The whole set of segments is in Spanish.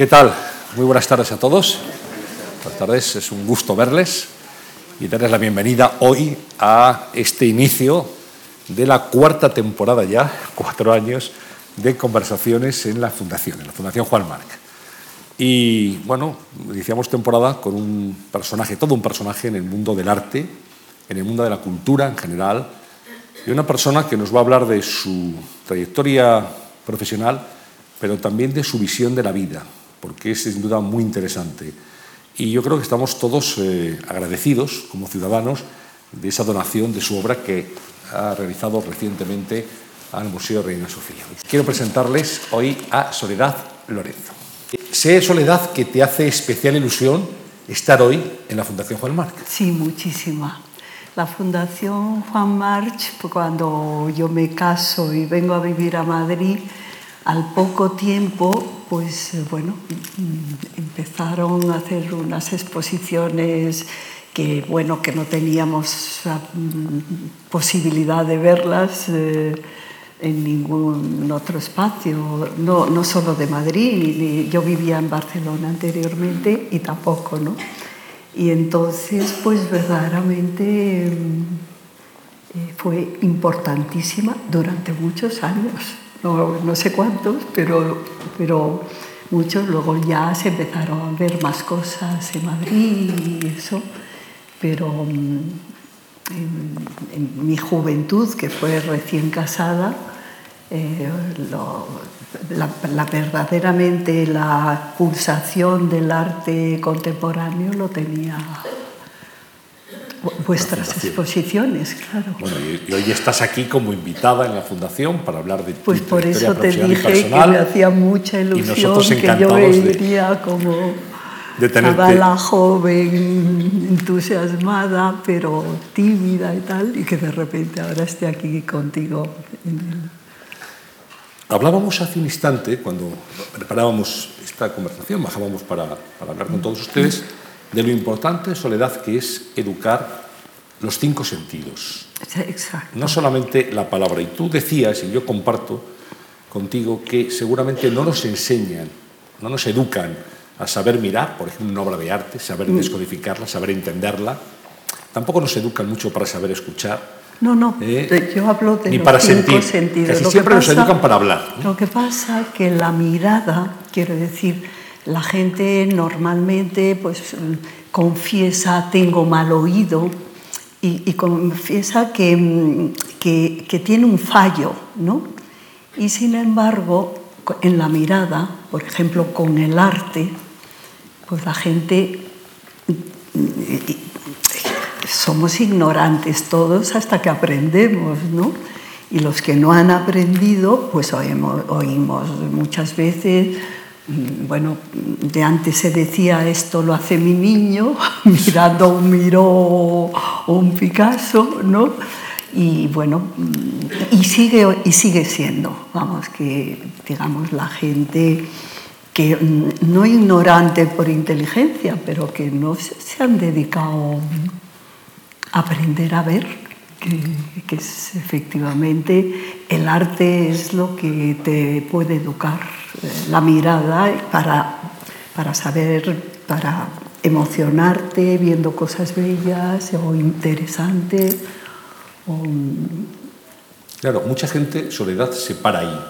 ¿Qué tal? Muy buenas tardes a todos. Buenas tardes, es un gusto verles y darles la bienvenida hoy a este inicio de la cuarta temporada ya, cuatro años, de conversaciones en la Fundación, en la Fundación Juan Marc. Y bueno, iniciamos temporada con un personaje, todo un personaje en el mundo del arte, en el mundo de la cultura en general, y una persona que nos va a hablar de su trayectoria profesional, pero también de su visión de la vida, porque es sin duda muy interesante. Y yo creo que estamos todos eh, agradecidos como ciudadanos de esa donación de su obra que ha realizado recientemente al Museo Reina Sofía. Quiero presentarles hoy a Soledad Lorenzo. Sé, Soledad, que te hace especial ilusión estar hoy en la Fundación Juan March. Sí, muchísima. La Fundación Juan March, cuando yo me caso y vengo a vivir a Madrid, al poco tiempo, pues bueno, empezaron a hacer unas exposiciones que bueno, que no teníamos posibilidad de verlas eh, en ningún otro espacio, no, no solo de Madrid, yo vivía en Barcelona anteriormente y tampoco, ¿no? Y entonces, pues verdaderamente eh, fue importantísima durante muchos años no, sé cuántos, pero, pero muchos. Luego ya se empezaron a ver más cosas en Madrid y eso, pero mm, en, mi juventud, que fue recién casada, eh, la, verdaderamente la pulsación del arte contemporáneo lo tenía vuestras exposiciones, claro. Bueno, y, hoy estás aquí como invitada en la Fundación para hablar de Pues por eso te dije que me hacía mucha ilusión que yo vería como de tenerte... la joven, entusiasmada, pero tímida y tal, y que de repente ahora esté aquí contigo. Hablábamos hace un instante, cuando preparábamos esta conversación, bajábamos para, para hablar con todos ustedes de lo importante, Soledad, que es educar los cinco sentidos. Exacto. No solamente la palabra. Y tú decías, y yo comparto contigo, que seguramente no nos enseñan, no nos educan a saber mirar, por ejemplo, una obra de arte, saber mm. descodificarla, saber entenderla. Tampoco nos educan mucho para saber escuchar. No, no, ¿eh? yo hablo de Ni los para cinco sentir. sentidos. Casi siempre nos educan para hablar. Lo que pasa que la mirada, quiero decir, la gente normalmente pues, confiesa tengo mal oído y, confiesa que, que, tiene un fallo, ¿no? Y sin embargo, en la mirada, por ejemplo, con el arte, pues la gente somos ignorantes todos hasta que aprendemos, ¿no? Y los que no han aprendido, pues oímos, muchas veces bueno, de antes se decía esto lo hace mi niño, mirando un Miró o un Picasso, ¿no? Y bueno, mm, y sigue, y sigue siendo, vamos, que digamos la gente que mm, no ignorante por inteligencia, pero que no se han dedicado a aprender a ver, que, que es, efectivamente el arte es lo que te puede educar la mirada para, para saber, para emocionarte viendo cosas bellas o interesantes. Claro, mucha gente, Soledad, se para ahí.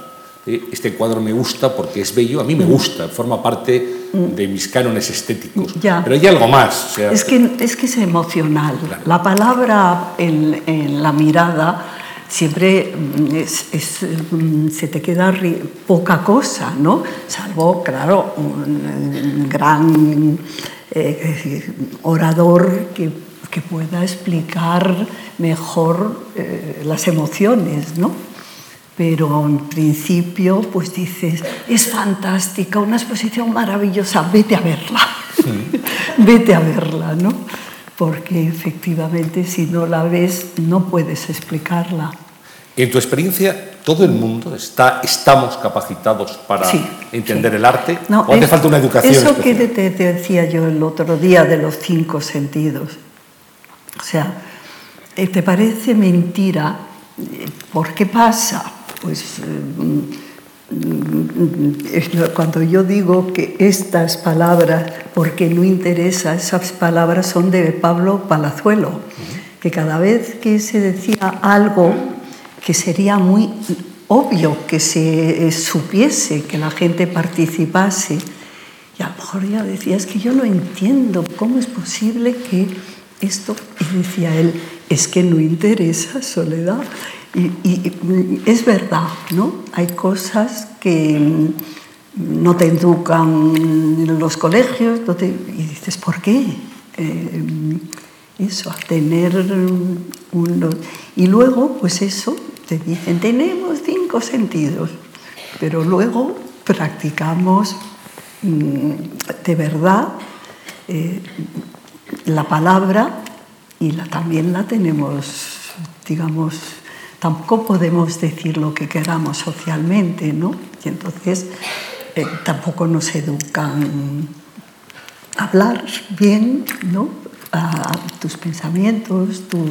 Eh, este cuadro me gusta porque es bello, a mí me mm. gusta, forma parte mm. de mis cánones estéticos. Pero hay algo más. es, que, es que es emocional. La palabra en, en la mirada siempre mm, mm, se te queda poca cosa, ¿no? Salvo, claro, un gran eh, orador que, que, pueda explicar mejor eh, las emociones, ¿no? Pero en principio, pues dices, es fantástica, una exposición maravillosa, vete a verla, vete a verla, ¿no? Porque efectivamente si no la ves no puedes explicarla. En tu experiencia, todo el mundo está, estamos capacitados para entender el arte. No, ¿O hace falta una educación? Eso que te, decía yo el otro día de los cinco sentidos. O sea, eh, ¿te parece mentira? ¿Por qué pasa? Pues cuando yo digo que estas palabras, porque no interesa, esas palabras son de Pablo Palazuelo, que cada vez que se decía algo que sería muy obvio que se supiese, que la gente participase, y a lo mejor ya decía, es que yo no entiendo cómo es posible que esto, y decía él, es que no interesa soledad. Y, es verdad, ¿no? Hay cosas que no te educan en los colegios, y dices, ¿por qué? Eh, eso, a tener uno. Y luego, pues eso, te dicen, tenemos cinco sentidos, pero luego practicamos mm, de verdad eh, la palabra y la, también la tenemos, digamos, tampoco podemos decir lo que queramos socialmente, ¿no? Y entonces eh, tampoco nos educan a hablar bien, ¿no? Tus pensamientos, tus...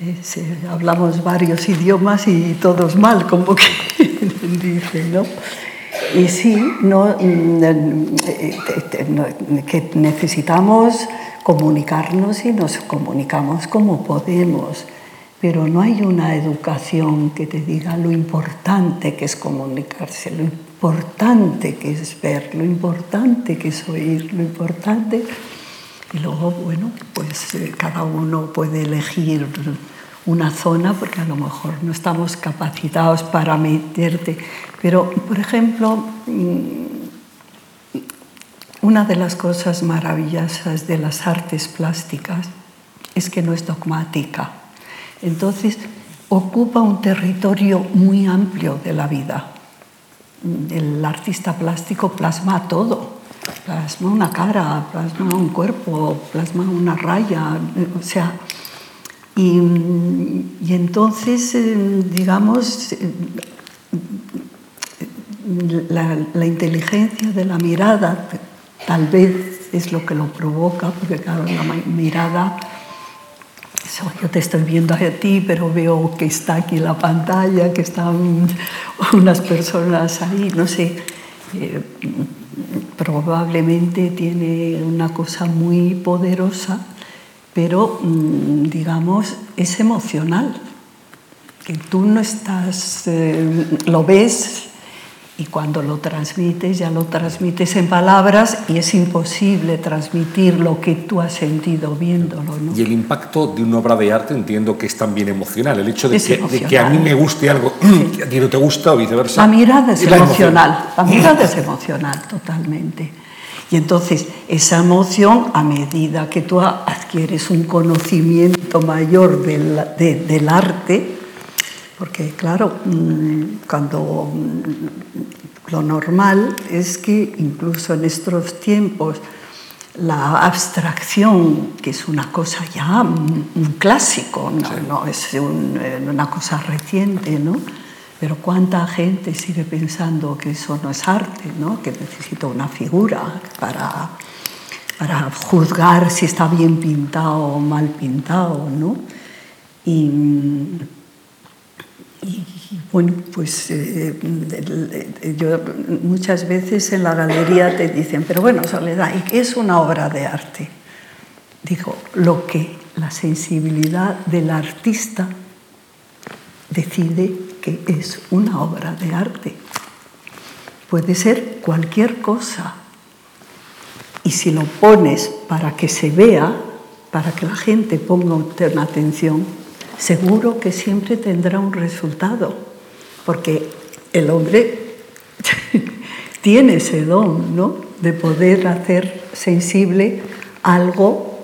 Eh, hablamos varios idiomas y todos mal, como que dice, ¿no? Y sí, no, mm, eh, que necesitamos comunicarnos y nos comunicamos como podemos pero no hay una educación que te diga lo importante que es comunicarse, lo importante que es ver, lo importante que es oír, lo importante. Y luego, bueno, pues eh, cada uno puede elegir una zona porque a lo mejor no estamos capacitados para meterte. Pero, por ejemplo, mm, una de las cosas maravillosas de las artes plásticas es que no es dogmática entonces, ocupa un territorio muy amplio de la vida. El artista plástico plasma todo, plasma una cara, plasma un cuerpo, plasma una raya, o sea, y, entonces, eh, digamos, eh, la, la, inteligencia de la mirada tal vez es lo que lo provoca, porque claro, la mirada yo te estoy viendo a ti, pero veo que está aquí la pantalla, que están unas personas ahí, no sé, eh, probablemente tiene una cosa muy poderosa, pero mm, digamos es emocional, que tú no estás, eh, lo ves y cuando lo transmites, ya lo transmites en palabras y es imposible transmitir lo que tú has sentido viéndolo. Y el impacto de una obra de arte entiendo que es también emocional. El hecho de, que, a mí me guste algo que a ti no te gusta o viceversa. La mirada es emocional. La mirada es emocional, totalmente. Y entonces esa emoción, a medida que tú adquieres un conocimiento mayor del, del arte, porque claro, mm, cuando mm, lo normal es que incluso en estos tiempos la abstracción, que es una cosa ya un clásico, no, es eh, una cosa reciente, ¿no? Pero cuánta gente sigue pensando que eso no es arte, ¿no? que necesito una figura para, para juzgar si está bien pintado o mal pintado. ¿no? Y, y bueno, pues eh, yo, muchas veces en la galería te dicen, pero bueno, Soledad, ¿y qué es una obra de arte? Digo, lo que la sensibilidad del artista decide que es una obra de arte. Puede ser cualquier cosa. Y si lo pones para que se vea, para que la gente ponga atención, seguro que siempre tendrá un resultado, porque el hombre tiene ese don, ¿no? De poder hacer sensible algo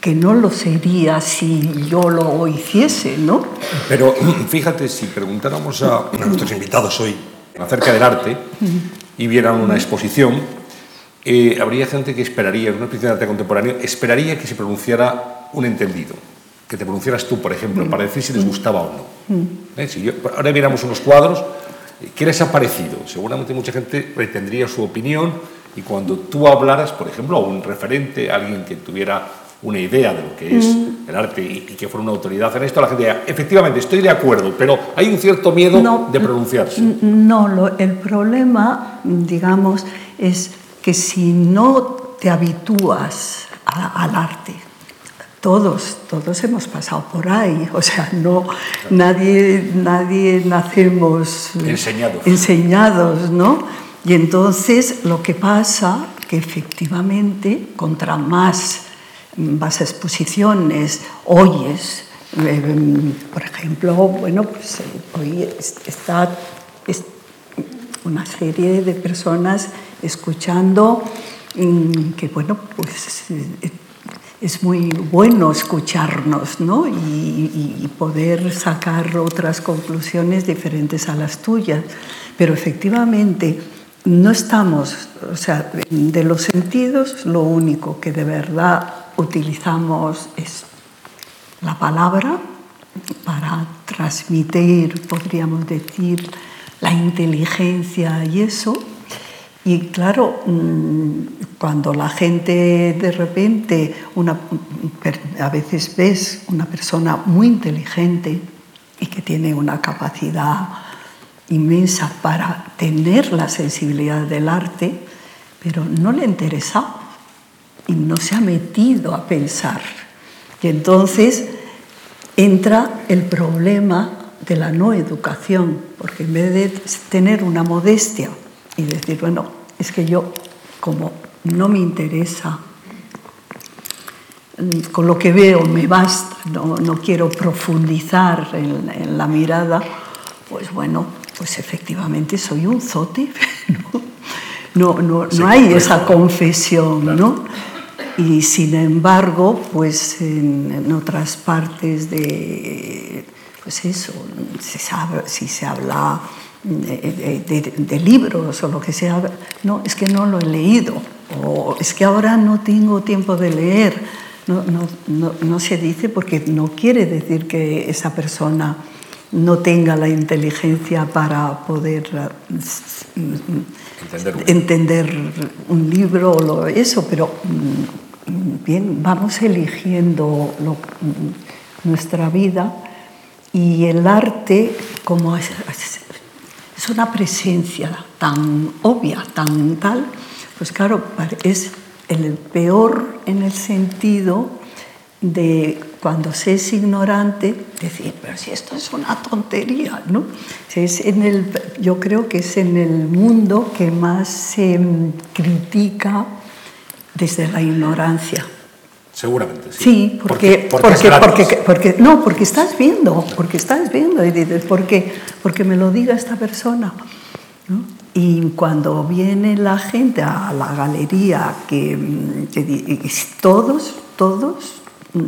que no lo sería si yo lo hiciese, ¿no? Pero fíjate, si preguntáramos a nuestros invitados hoy acerca del arte y vieran una exposición, eh, habría gente que esperaría, una exposición de arte contemporáneo, esperaría que se pronunciara un entendido que te pronunciaras tú, por ejemplo, para decir si les gustaba o no. ¿Eh? Si ahora viéramos unos cuadros, ¿qué les ha parecido? Seguramente mucha gente tendría su opinión y cuando tú hablaras, por ejemplo, a un referente, alguien que tuviera una idea de lo que es Mm. el arte y, y que fuera una autoridad en esto, la gente diría, efectivamente, estoy de acuerdo, pero hay un cierto miedo No, de pronunciarse. No, lo- el problema, digamos, es que si no te habitúas a- al arte, todos, todos hemos pasado por ahí, o sea, no, nadie, nadie nacemos eh, Enseñados. enseñados, ¿no? Y entonces lo que pasa que efectivamente, contra más mm, vas a exposiciones, oyes, eh, por ejemplo, bueno, pues eh, hoy es- está es- una serie de personas escuchando mm, que, bueno, pues es muy bueno escucharnos ¿no? y, y- poder sacar otras conclusiones diferentes a las tuyas. Pero efectivamente no estamos, o sea, de los sentidos lo único que de verdad utilizamos es la palabra para transmitir, podríamos decir, la inteligencia y eso. Y claro, mm, cuando la gente de repente, a veces ves una persona muy inteligente y que tiene una capacidad inmensa para tener la sensibilidad del arte, pero no le interesa y no se ha metido a pensar. Y entonces entra el problema de la no educación, porque en vez de tener una modestia y decir, bueno, es que yo como no me interesa, mm, con lo que veo me basta, no, no quiero profundizar en, en la mirada, pues bueno, pues efectivamente soy un zote, ¿no? No, no, no hay esa confesión, ¿no? Y sin embargo, pues en, en otras partes de, pues eso, se sabe, si se habla de, de- de libros o lo que sea, no, es que no lo he leído, o es que ahora no tengo tiempo de leer. No, no, no, no se dice porque no quiere decir que esa persona no tenga la inteligencia para poder eh, Entender un- entender un libro o lo- eso, pero mm, bien, vamos eligiendo lo- mm, nuestra vida y el arte como es, una presencia tan obvia, tan tal, pues claro, es el peor en el sentido de cuando se es ignorante, decir, pero si esto es una tontería, ¿no? Es en el, yo creo que es en el mundo que más se critica desde la ignorancia. Seguramente, sí. Sí, porque, porque, porque, porque, porque- no, porque estás viendo, porque estás viendo y dices, ¿por qué? Porque me lo diga esta persona. ¿no? Y cuando viene la gente a la galería, que, que todos, todos,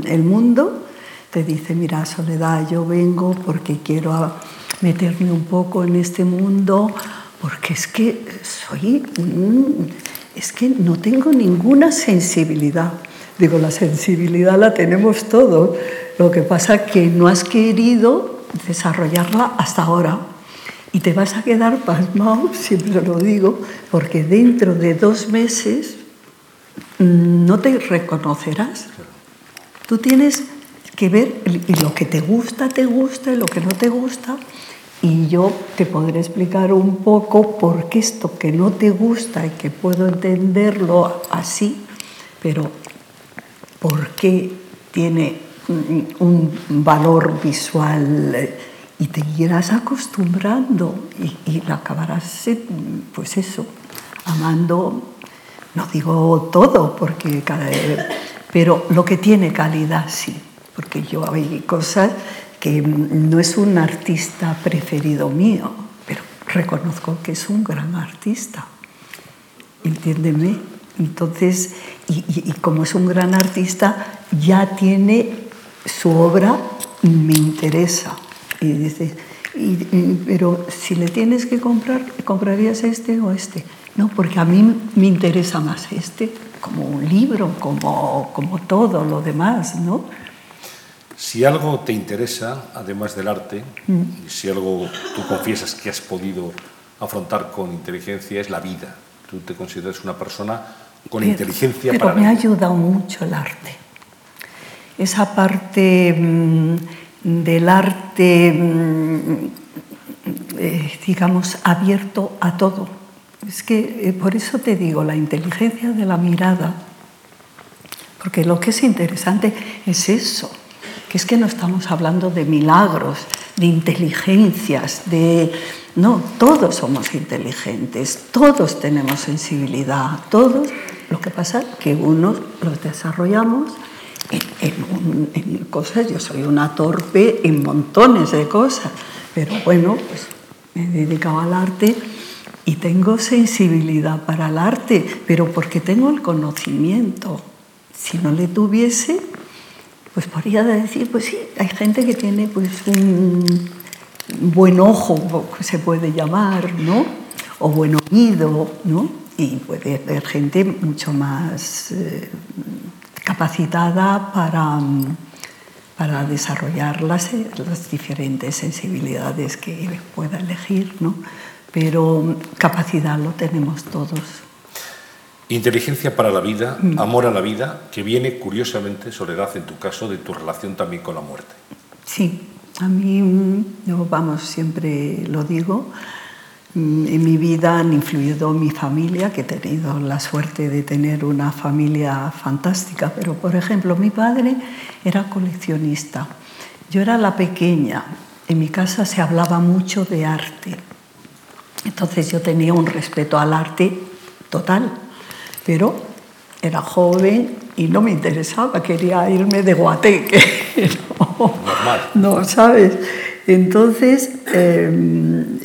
el mundo, te dice, mira, Soledad, yo vengo porque quiero meterme un poco en este mundo, porque es que soy, es que no tengo ninguna sensibilidad. Digo, la sensibilidad la tenemos todos, lo que pasa que no has querido desarrollarla hasta ahora. Y te vas a quedar pasmado, siempre lo digo, porque dentro de dos meses mm, no te reconocerás. Tú tienes que ver y lo que te gusta, te gusta y lo que no te gusta. Y yo te podré explicar un poco por qué esto que no te gusta y que puedo entenderlo así, pero por qué tiene un valor visual y te irás acostumbrando y, y acabarás, pues eso, amando, no digo todo, porque cada, pero lo que tiene calidad sí, porque yo hay cosas que no es un artista preferido mío, pero reconozco que es un gran artista. Entiéndeme. Entonces, y, y- y como es un gran artista, ya tiene su obra, me interesa. Y dices, y- y- pero si le tienes que comprar, ¿comprarías este o este? No, porque a mí me interesa más este, como un libro, como, como todo lo demás, ¿no? Si algo te interesa, además del arte, Mm. y si algo tú confiesas que has podido afrontar con inteligencia, es la vida. Tú te consideras una persona con Pero- inteligencia pero para me ha ayudado mucho el arte. esa parte mm, del arte, mm, eh, digamos, abierto a todo. Es que eh, por eso te digo, la inteligencia de la mirada, porque lo que es interesante es eso, que es que no estamos hablando de milagros, de inteligencias, de... No, todos somos inteligentes, todos tenemos sensibilidad, todos. Lo que pasa es que unos los desarrollamos en, cosas, yo soy una torpe en montones de cosas, pero bueno, pues me he dedicado al arte y tengo sensibilidad para el arte, pero porque tengo el conocimiento. Si no le tuviese, pues podría decir, pues sí, hay gente que tiene pues un buen ojo, se puede llamar, ¿no? O buen oído, ¿no? Y puede haber gente mucho más eh, capacitada para, para desarrollar las, las, diferentes sensibilidades que pueda elegir, ¿no? Pero capacidad lo tenemos todos. Inteligencia para la vida, mm. amor a la vida, que viene curiosamente, Soledad, en tu caso, de tu relación también con la muerte. Sí, a mí, mm, yo, vamos, siempre lo digo, mm, en mi vida han influido mi familia, que he tenido la suerte de tener una familia fantástica, pero por ejemplo mi padre era coleccionista, yo era la pequeña, en mi casa se hablaba mucho de arte, entonces yo tenía un respeto al arte total pero era joven y no me interesaba, quería irme de guateque. no, Normal. No, ¿sabes? Entonces, em,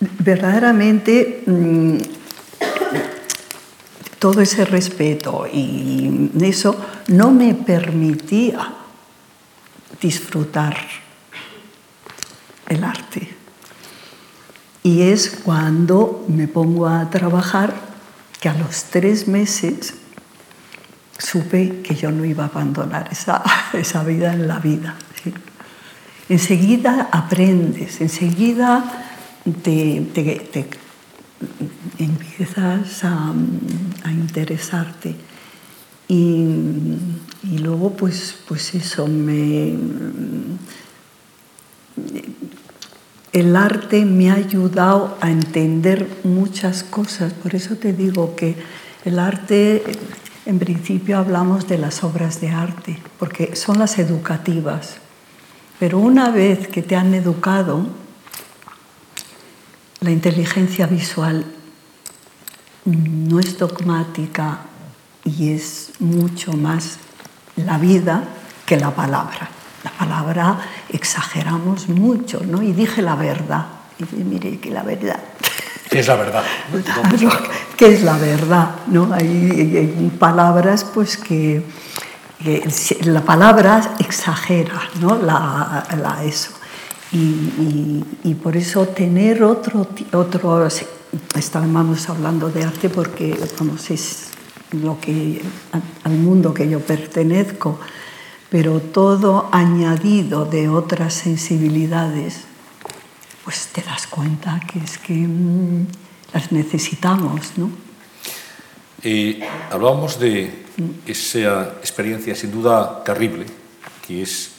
verdaderamente mm, todo ese respeto y eso no me permitía disfrutar el arte. Y es cuando me pongo a trabajar que a los tres meses supe que yo no iba a abandonar esa, esa vida en la vida. Enseguida aprendes, enseguida te, empiezas a, a interesarte. Y, y, luego, pues, pues eso, me, el arte me ha ayudado a entender muchas cosas. Por eso te digo que el arte, en principio hablamos de las obras de arte, porque son las educativas. Pero una vez que te han educado, la inteligencia visual no es dogmática y es mucho más la vida que la palabra. La palabra exageramos mucho, ¿no? Y dije la verdad. Y dije, mire, que la verdad. ¿Qué es la verdad? ¿Qué es la verdad? ¿no? Hay, palabras pues que, la palabra exagera, ¿no? La, eso. Y, y, por eso tener otro, otro estábamos hablando de arte porque vamos, es lo que, al mundo que yo pertenezco, pero todo añadido de otras sensibilidades, pues te das cuenta que es que mm, las necesitamos, ¿no? Eh, hablábamos de esa experiencia sin duda terrible, que es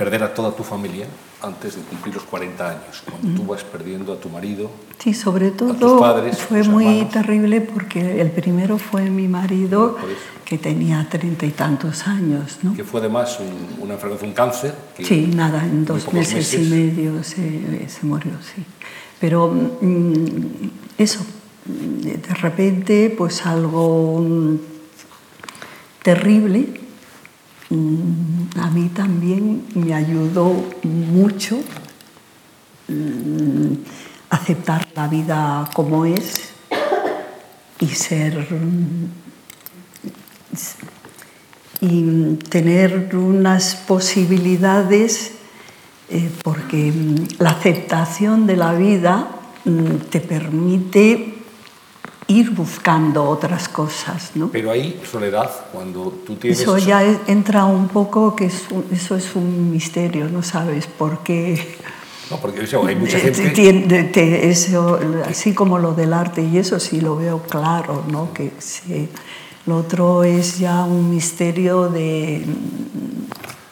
perder a toda tu familia antes de cumplir los 40 años, cuando tú vas perdiendo a tu marido. Sí, sobre todo fue muy terrible porque el primero fue mi marido, que tenía treinta y tantos años. ¿no? Que fue además una enfermedad, un cáncer. sí, nada, en dos meses, y medio se, se, murió, sí. Pero mm, eso, de repente, pues algo mm, terrible a mí también me ayudó mucho mm, aceptar la vida como es y ser y tener unas posibilidades eh, porque mm, la aceptación de la vida te permite ir buscando otras cosas. ¿no? Pero ahí, Soledad, cuando tú tienes... Eso ya entra un poco, que eso es un misterio, no sabes por qué... No, porque eso, hay mucha gente... eso, así como lo del arte, y eso sí lo veo claro, ¿no? que se, Lo otro es ya un misterio de,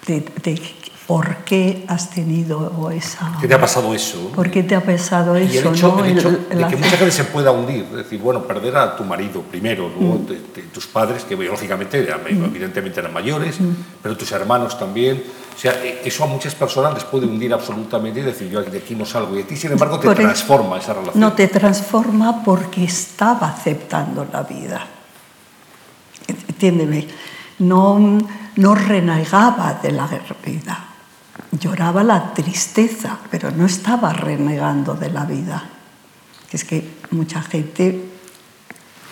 de, de por qué has tenido esa... ¿Qué te ha pasado eso? ¿Por qué te ha pasado eso? Y el hecho, ¿no? el hecho El- de la- que mucha gente se pueda hundir, es decir, bueno, perder a tu marido primero, luego de- de tus padres, que biológicamente eran- evidentemente eran mayores, pero tus hermanos también. O sea, e- eso a muchas personas les puede hundir absolutamente y decir, yo de aquí no salgo. Y a ti, sin embargo, te Por transforma esa relación. No te transforma porque estaba aceptando la vida. Entiéndeme, no, no renegaba de la vida. Lloraba la tristeza, pero no estaba renegando de la vida. Es que mucha gente,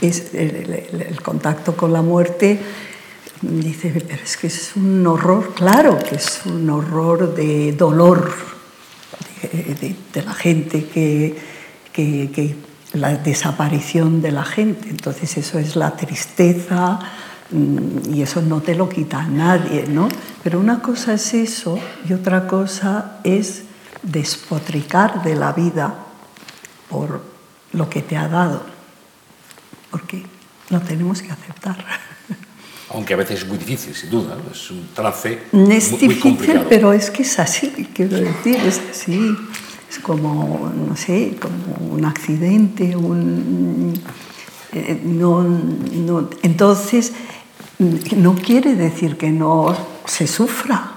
es el, contacto con la muerte, dice, pero es que es un horror, claro que es un horror de dolor de, la gente, que, que- la desaparición de la gente. Entonces eso es la tristeza y eso no te lo quita a nadie, ¿no? Pero una cosa es eso y otra cosa es despotricar de la vida por lo que te ha dado, porque lo tenemos que aceptar. Aunque a veces es muy difícil, sin duda. ¿no? Es un trance Es muy, muy difícil, complicado. pero es que es así, quiero decir, es así. Es como, no sé, como un accidente, un... eh, no, no- entonces, mm, no quiere decir que no se sufra,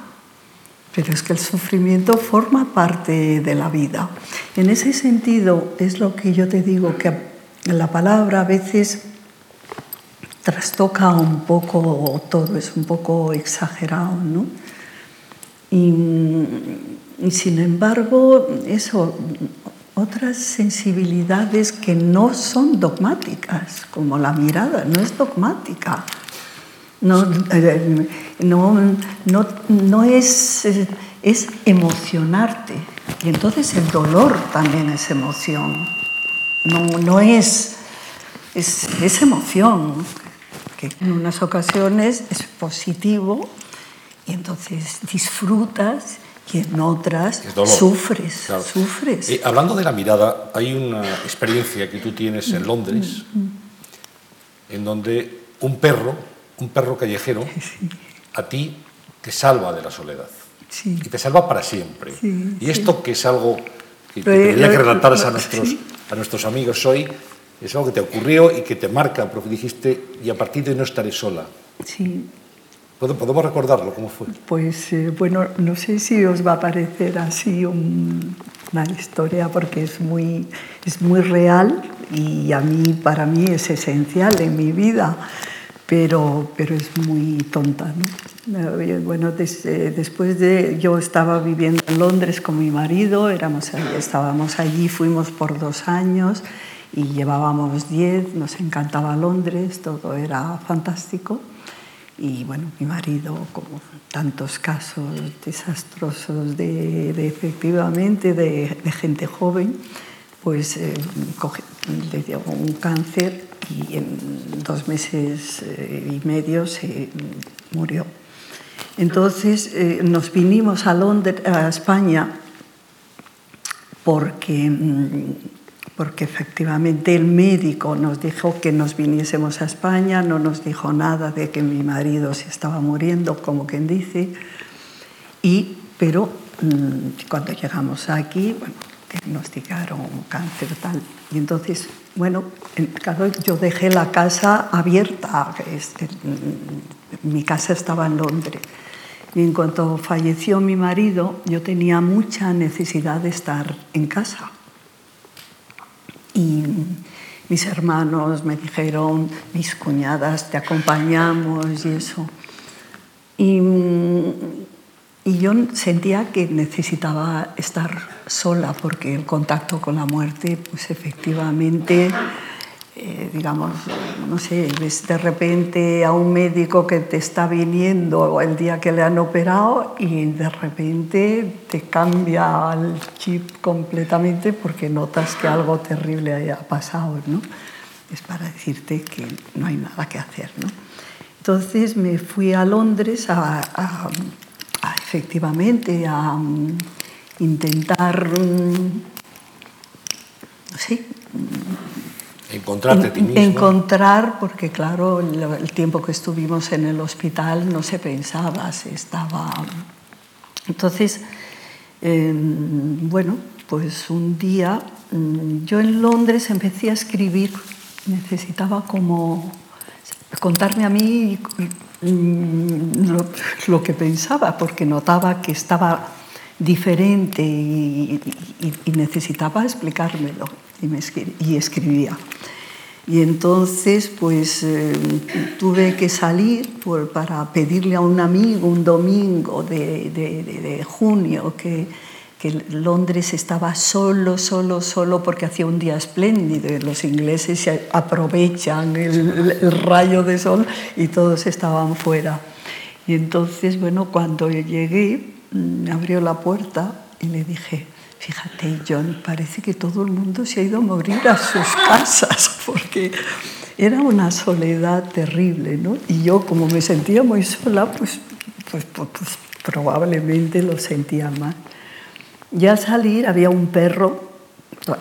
pero es que el sufrimiento forma parte de la vida. En ese sentido, es lo que yo te digo, que la palabra a veces trastoca un poco todo, es un poco exagerado, ¿no? Y, y sin embargo, eso, otras sensibilidades que no son dogmáticas, como la mirada, no es dogmática. No, no, no, no es, es emocionarte. Y entonces el dolor también es emoción. No, no es, es, es emoción, que en unas ocasiones es positivo y entonces disfrutas y en otras sufres, Claro. sufres. Eh, hablando de la mirada, hay una experiencia que tú tienes en Londres, en donde un perro, un perro callejero, a ti te salva de la soledad. Sí. Y te salva para siempre. Sí, y esto que es algo que te Pero, pediría eh, que relataras a nuestros, a nuestros amigos hoy, es algo que te ocurrió y que te marca, porque dijiste, y a partir de hoy no estaré sola. Sí, ¿Pod- ¿Podemos recordarlo? ¿Cómo fue? Pues eh, bueno, no sé si os va a parecer así un- una historia porque es muy, es muy real y a mí, para mí es esencial en mi vida, pero, pero es muy tonta. ¿no? Eh, Bueno, des- eh, después de, yo estaba viviendo en Londres con mi marido, éramos, estábamos allí, fuimos por dos años y llevábamos diez, nos encantaba Londres, todo era fantástico. Y bueno, mi marido, como tantos casos desastrosos de, de efectivamente de, de gente joven, pues eh, coge- le dio un cáncer y en dos meses eh, y medio se murió. Entonces eh, nos vinimos a Londres, a España, porque, mm, porque efectivamente el médico nos dijo que nos viniésemos a España, no nos dijo nada de que mi marido se estaba muriendo, como quien dice, y, pero mm, cuando llegamos aquí, bueno, diagnosticaron cáncer tal, y entonces, bueno, en- claro, yo dejé la casa abierta, este, mm, mi casa estaba en Londres. Y en cuanto falleció mi marido, yo tenía mucha necesidad de estar en casa. Y mis hermanos me dijeron, mis cuñadas, te acompañamos y eso. Y, y yo sentía que necesitaba estar sola porque el contacto con la muerte, pues efectivamente, eh, digamos, no sé, ves de repente a un médico que te está viniendo el día que le han operado y de repente te cambia el chip completamente porque notas que algo terrible haya pasado, ¿no? Es para decirte que no hay nada que hacer, ¿no? Entonces me fui a Londres a, efectivamente a intentar, mm, Encontrarte a ti mismo. Encontrar, porque claro, el, tiempo que estuvimos en el hospital no se pensaba, se estaba... Entonces, eh, bueno, pues un día mm, yo en Londres empecé a escribir, necesitaba como contarme a mí mm, lo, lo que pensaba, porque notaba que estaba diferente y, y, y necesitaba explicármelo y, me escri y escribía. Y entonces pues eh, tuve que salir por, para pedirle a un amigo un domingo de, de, de, de junio que, que Londres estaba solo, solo, solo porque hacía un día espléndido. Los ingleses se aprovechan el, el, rayo de sol y todos estaban fuera. Y entonces, bueno, cuando llegué, abrió la puerta y le dije, fíjate, John, parece que todo el mundo se ha ido a morir a sus casas, porque era una soledad terrible, ¿no? Y yo, como me sentía muy sola, pues, pues, pues, pues probablemente lo sentía mal. Ya al salir había un perro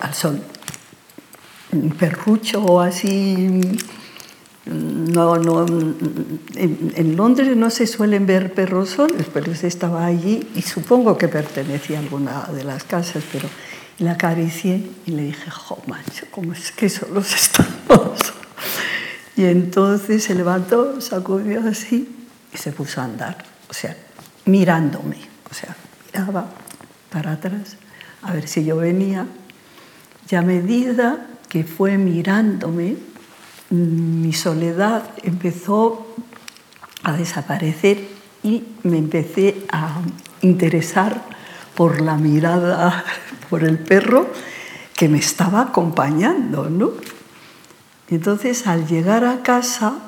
al sol, un perrucho así no, no, en, en, Londres no se suelen ver perros solos, pero ese estaba allí y supongo que pertenecía a alguna de las casas, pero le acaricié y le dije, jo, macho, ¿cómo es que solos estamos? Y entonces se levantó, sacudió así y se puso a andar, o sea, mirándome, o sea, miraba para atrás a ver si yo venía. Y a medida que fue mirándome, mi soledad empezó a desaparecer y me empecé a interesar por la mirada, por el perro que me estaba acompañando, ¿no? Entonces al llegar a casa,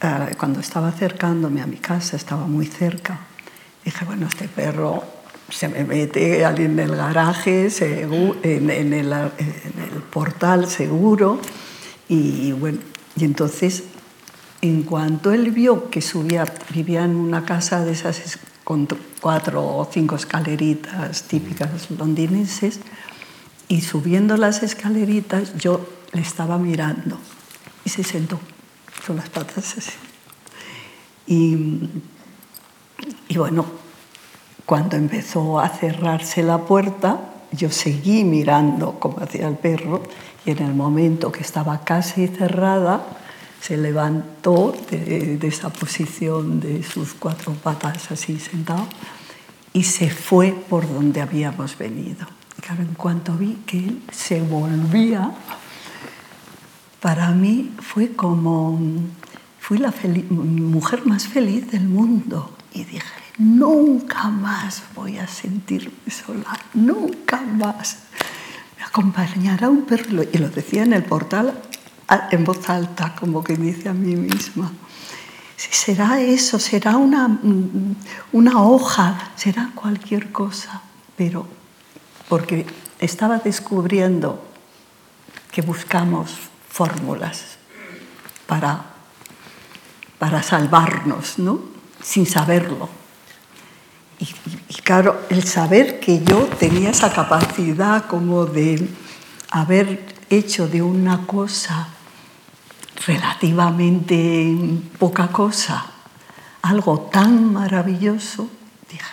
eh, cuando estaba acercándome a mi casa, estaba muy cerca, dije, bueno, este perro se me mete en el garaje, en, el, en el portal seguro, y bueno, y entonces, en cuanto él vio que subía, vivía en una casa de esas con cuatro o cinco escaleritas típicas londinenses, y subiendo las escaleritas yo le estaba mirando y se sentó con las patas así. Y, y bueno, cuando empezó a cerrarse la puerta, yo seguí mirando como hacía el perro y en el momento que estaba casi cerrada, se levantó de, de, esa posición de sus cuatro patas así sentado y se fue por donde habíamos venido. Claro, en cuanto vi que él se volvía, para mí fue como, fui la mujer más feliz del mundo y dije, nunca más voy a sentirme sola, nunca más acompañará un perro, y lo decía en el portal en voz alta, como que dice a mí misma. Será eso, será una, mm, una hoja, será cualquier cosa, pero porque estaba descubriendo que buscamos fórmulas para, para salvarnos, ¿no? sin saberlo. Y, claro, el saber que yo tenía esa capacidad como de haber hecho de una cosa relativamente poca cosa algo tan maravilloso, dije,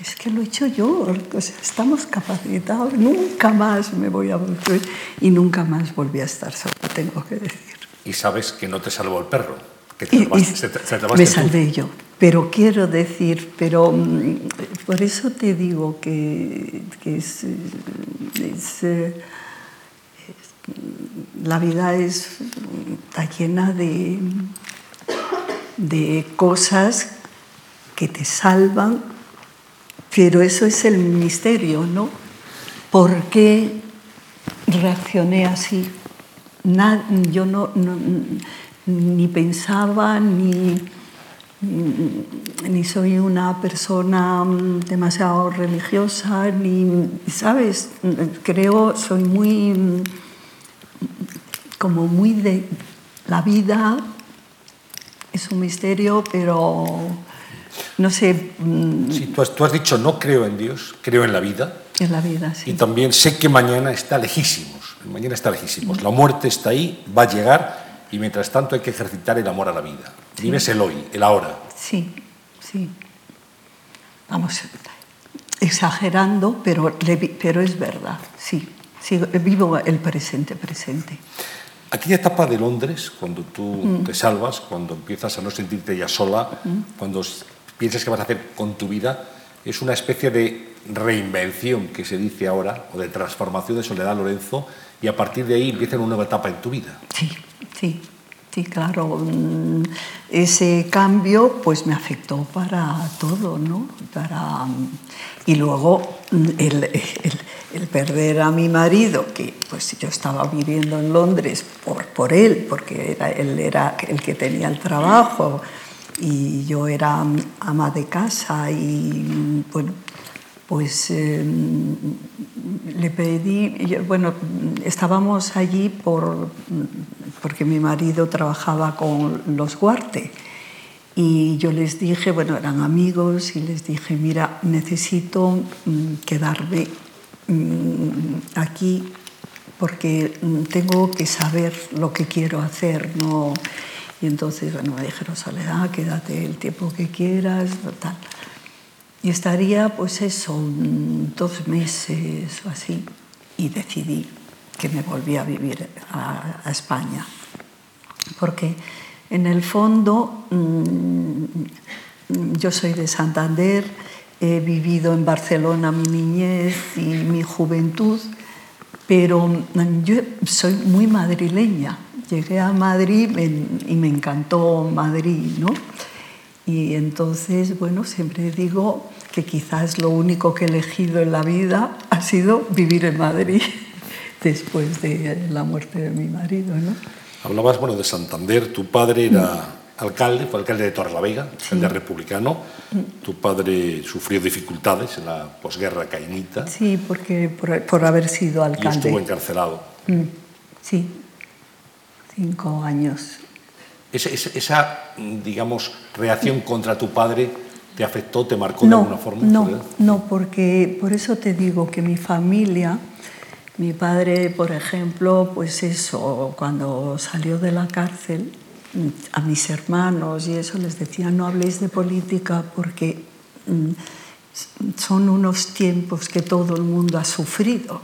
es que lo he hecho yo, pues estamos capacitados, nunca más me voy a volver y nunca más volví a estar sola, tengo que decir. Y sabes que no te salvó el perro, que te salvaste, y, se te, se te me salvé tú. yo. Pero quiero decir, pero mm, por eso te digo que, que es, es, es, la vida es, está llena de, de cosas que te salvan, pero eso es el misterio, ¿no? ¿Por qué reaccioné así? Yo no, no, ni pensaba, ni, ni soy una persona demasiado religiosa, ni, ¿sabes? Creo, soy muy, como muy de la vida, es un misterio, pero no sé. Sí, tú has, tú has dicho no creo en Dios, creo en la vida. En la vida, sí. Y también sé que mañana está lejísimos. mañana está lejísimos. La muerte está ahí, va a llegar y mientras tanto hay que ejercitar el amor a la vida. Vives el hoy, el ahora. Sí, sí. Vamos, exagerando, pero, pero es verdad, sí. sí. Vivo el presente, presente. Aquella etapa de Londres, cuando tú mm. te salvas, cuando empiezas a no sentirte ya sola, mm. cuando piensas que vas a hacer con tu vida, es una especie de reinvención que se dice ahora, o de transformación de Soledad Lorenzo, y a partir de ahí empieza una nueva etapa en tu vida. Sí, sí, sí, claro. Mm, ese cambio pues me afectó para todo, ¿no? Para, y luego mm, el, el, perder a mi marido, que pues yo estaba viviendo en Londres por, por él, porque él era el que tenía el trabajo y yo era ama de casa y bueno, pues em, le pedí, bueno, estábamos allí por, porque mi marido trabajaba con los Guarte y yo les dije, bueno, eran amigos y les dije, mira, necesito mm, quedarme mm, aquí porque mm, tengo que saber lo que quiero hacer, no y entonces, bueno, me dijeron, Soledad, quédate el tiempo que quieras, tal. Y estaría, pues eso, dos meses o así. Y decidí que me volvía a vivir a, España. Porque en el fondo mm, yo soy de Santander, he vivido en Barcelona mi niñez y mi juventud, pero yo soy muy madrileña llegué a Madrid y me encantó Madrid, ¿no? Y entonces, bueno, siempre digo que quizás lo único que he elegido en la vida ha sido vivir en Madrid después de la muerte de mi marido, ¿no? Hablabas, bueno, de Santander. Tu padre era alcalde, fue alcalde de Torrelavega, alcalde republicano. Tu padre sufrió dificultades en la posguerra cainita. Sí, porque por, por haber sido alcalde. Y estuvo encarcelado. Mm, sí, cinco años. Esa, digamos, reacción contra tu padre te afectó, te marcó de alguna forma? No, no, porque por eso te digo que mi familia, mi padre, por ejemplo, pues eso, cuando salió de la cárcel, a mis hermanos y eso les decía, no habléis de política porque mm, son unos tiempos que todo el mundo ha sufrido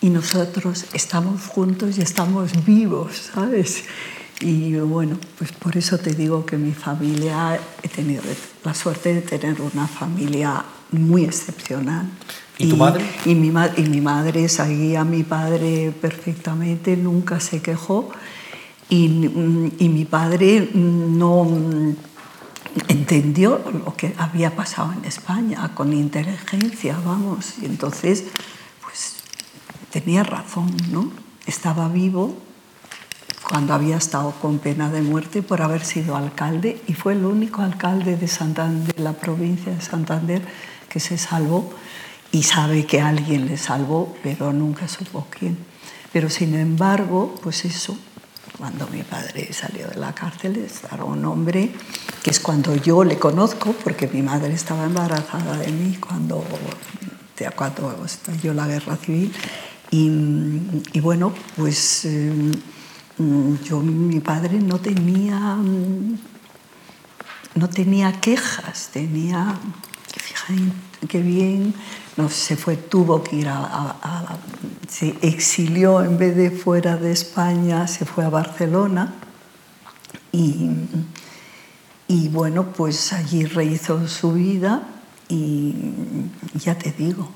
y nosotros estamos juntos y estamos vivos, ¿sabes? Y bueno, pues por eso te digo que mi familia, he tenido la suerte de tener una familia muy excepcional. ¿Y tu madre? Y, mi, y mi madre seguía a mi padre perfectamente, nunca se quejó. Y, y mi padre no entendió lo que había pasado en España con inteligencia, vamos. Y entonces tenía razón, ¿no? Estaba vivo cuando había estado con pena de muerte por haber sido alcalde y fue el único alcalde de Santander, de la provincia de Santander que se salvó y sabe que alguien le salvó, pero nunca supo quién. Pero sin embargo, pues eso, cuando mi padre salió de la cárcel, estaba un hombre que es cuando yo le conozco, porque mi madre estaba embarazada de mí cuando, cuando estalló la guerra civil, y, bueno, pues eh, yo, mi padre no tenía, no tenía quejas, tenía, fíjate qué bien, no, se fue, tuvo que ir a, se exilió en vez de fuera de España, se fue a Barcelona y, y bueno, pues allí rehizo su vida y ya te digo,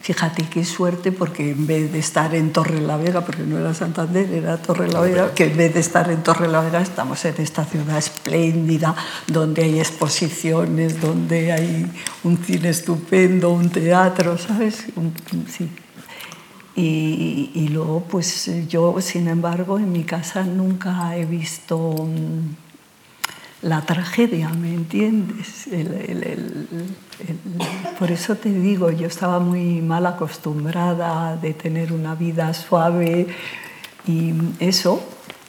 Fíjate qué suerte, porque en vez de estar en Torre la Vega, porque no era Santander, era Torre la Vega, que en vez de estar en Torre la Vega estamos en esta ciudad espléndida, donde hay exposiciones, donde hay un cine estupendo, un teatro, ¿sabes? Sí. Y, y luego, pues yo, sin embargo, en mi casa nunca he visto la tragedia, ¿me entiendes? Por eso te digo, yo estaba muy mal acostumbrada de tener una vida suave y eso,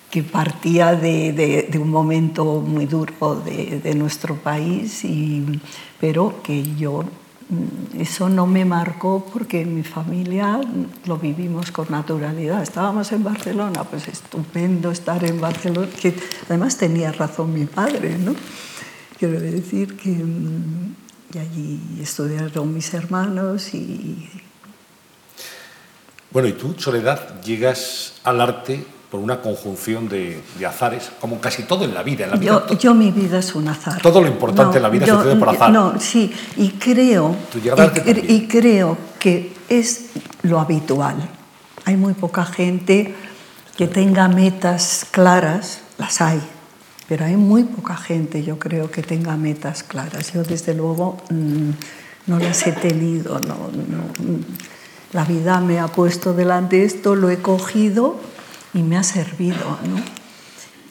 que partía de, un momento muy duro de, nuestro país, y, pero que yo mm, eso no me marcó porque en mi familia lo vivimos con naturalidad. Estábamos en Barcelona, pues estupendo estar en Barcelona, que además tenía razón mi padre, ¿no? Quiero decir que mm, y allí estudiaron mis hermanos y... Bueno, y tú, Soledad, llegas al arte por una conjunción de, azares, como casi todo en la vida. En la vida yo, mi vida es un azar. Todo lo importante en la vida sucede por azar. No, sí, y creo, y, y creo que es lo habitual. Hay muy poca gente que tenga metas claras, las hay, pero hay muy poca gente, yo creo, que tenga metas claras. Yo, desde luego, mm, no las he tenido. No, mm, la vida me ha puesto delante esto, lo he cogido y me ha servido. ¿no?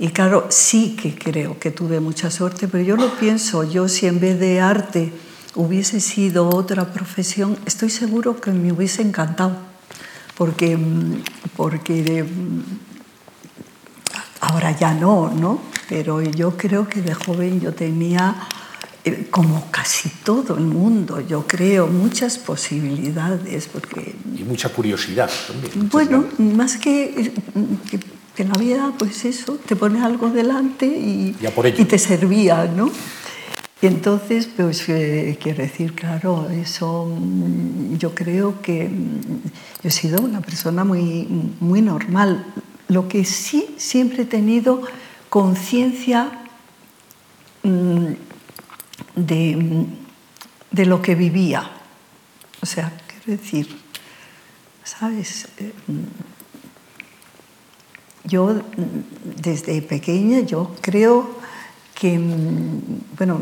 Y claro, sí que creo que tuve mucha suerte, pero yo lo pienso, yo si en vez de arte hubiese sido otra profesión, estoy seguro que me hubiese encantado, porque, mm, porque ahora ya no, ¿no? pero yo creo que de joven yo tenía, eh, como casi todo el mundo, yo creo, muchas posibilidades. Porque, y mucha curiosidad también. Bueno, más que, que, en la vida, pues eso, te pone algo delante y, y te servía, ¿no? Y entonces, pues eh, quiero decir, claro, eso mm, yo creo que mm, yo he sido una persona muy, muy normal. Lo que sí siempre he tenido conciencia mm, de, lo que vivía. O sea, quiero decir, ¿sabes? Eh, yo mm, desde pequeña yo creo que, mm, bueno,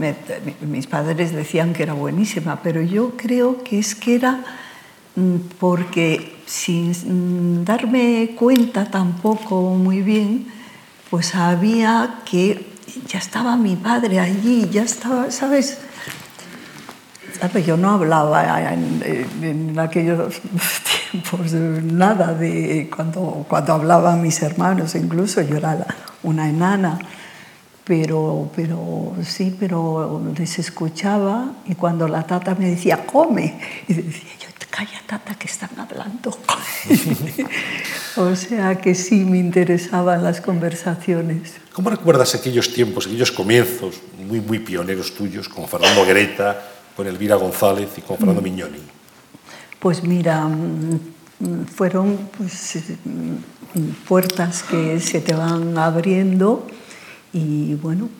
mis padres decían que era buenísima, pero yo creo que es que era porque sin darme cuenta tampoco muy bien, pues había que, ya estaba mi padre allí, ya estaba, ¿sabes? Yo no hablaba en, aquellos tiempos nada de cuando, cuando hablaban mis hermanos, incluso yo era una enana, pero, pero sí, pero les escuchaba y cuando la tata me decía, come, y decía yo, calla tata que están hablando. o sea que sí me interesaban las conversaciones. ¿Cómo recuerdas aquellos tiempos, aquellos comienzos muy, muy pioneros tuyos, con Fernando Greta, con Elvira González y con Fernando mm. Mignoni? Pues mira, mm, fueron pues, mm, puertas que se te van abriendo y bueno,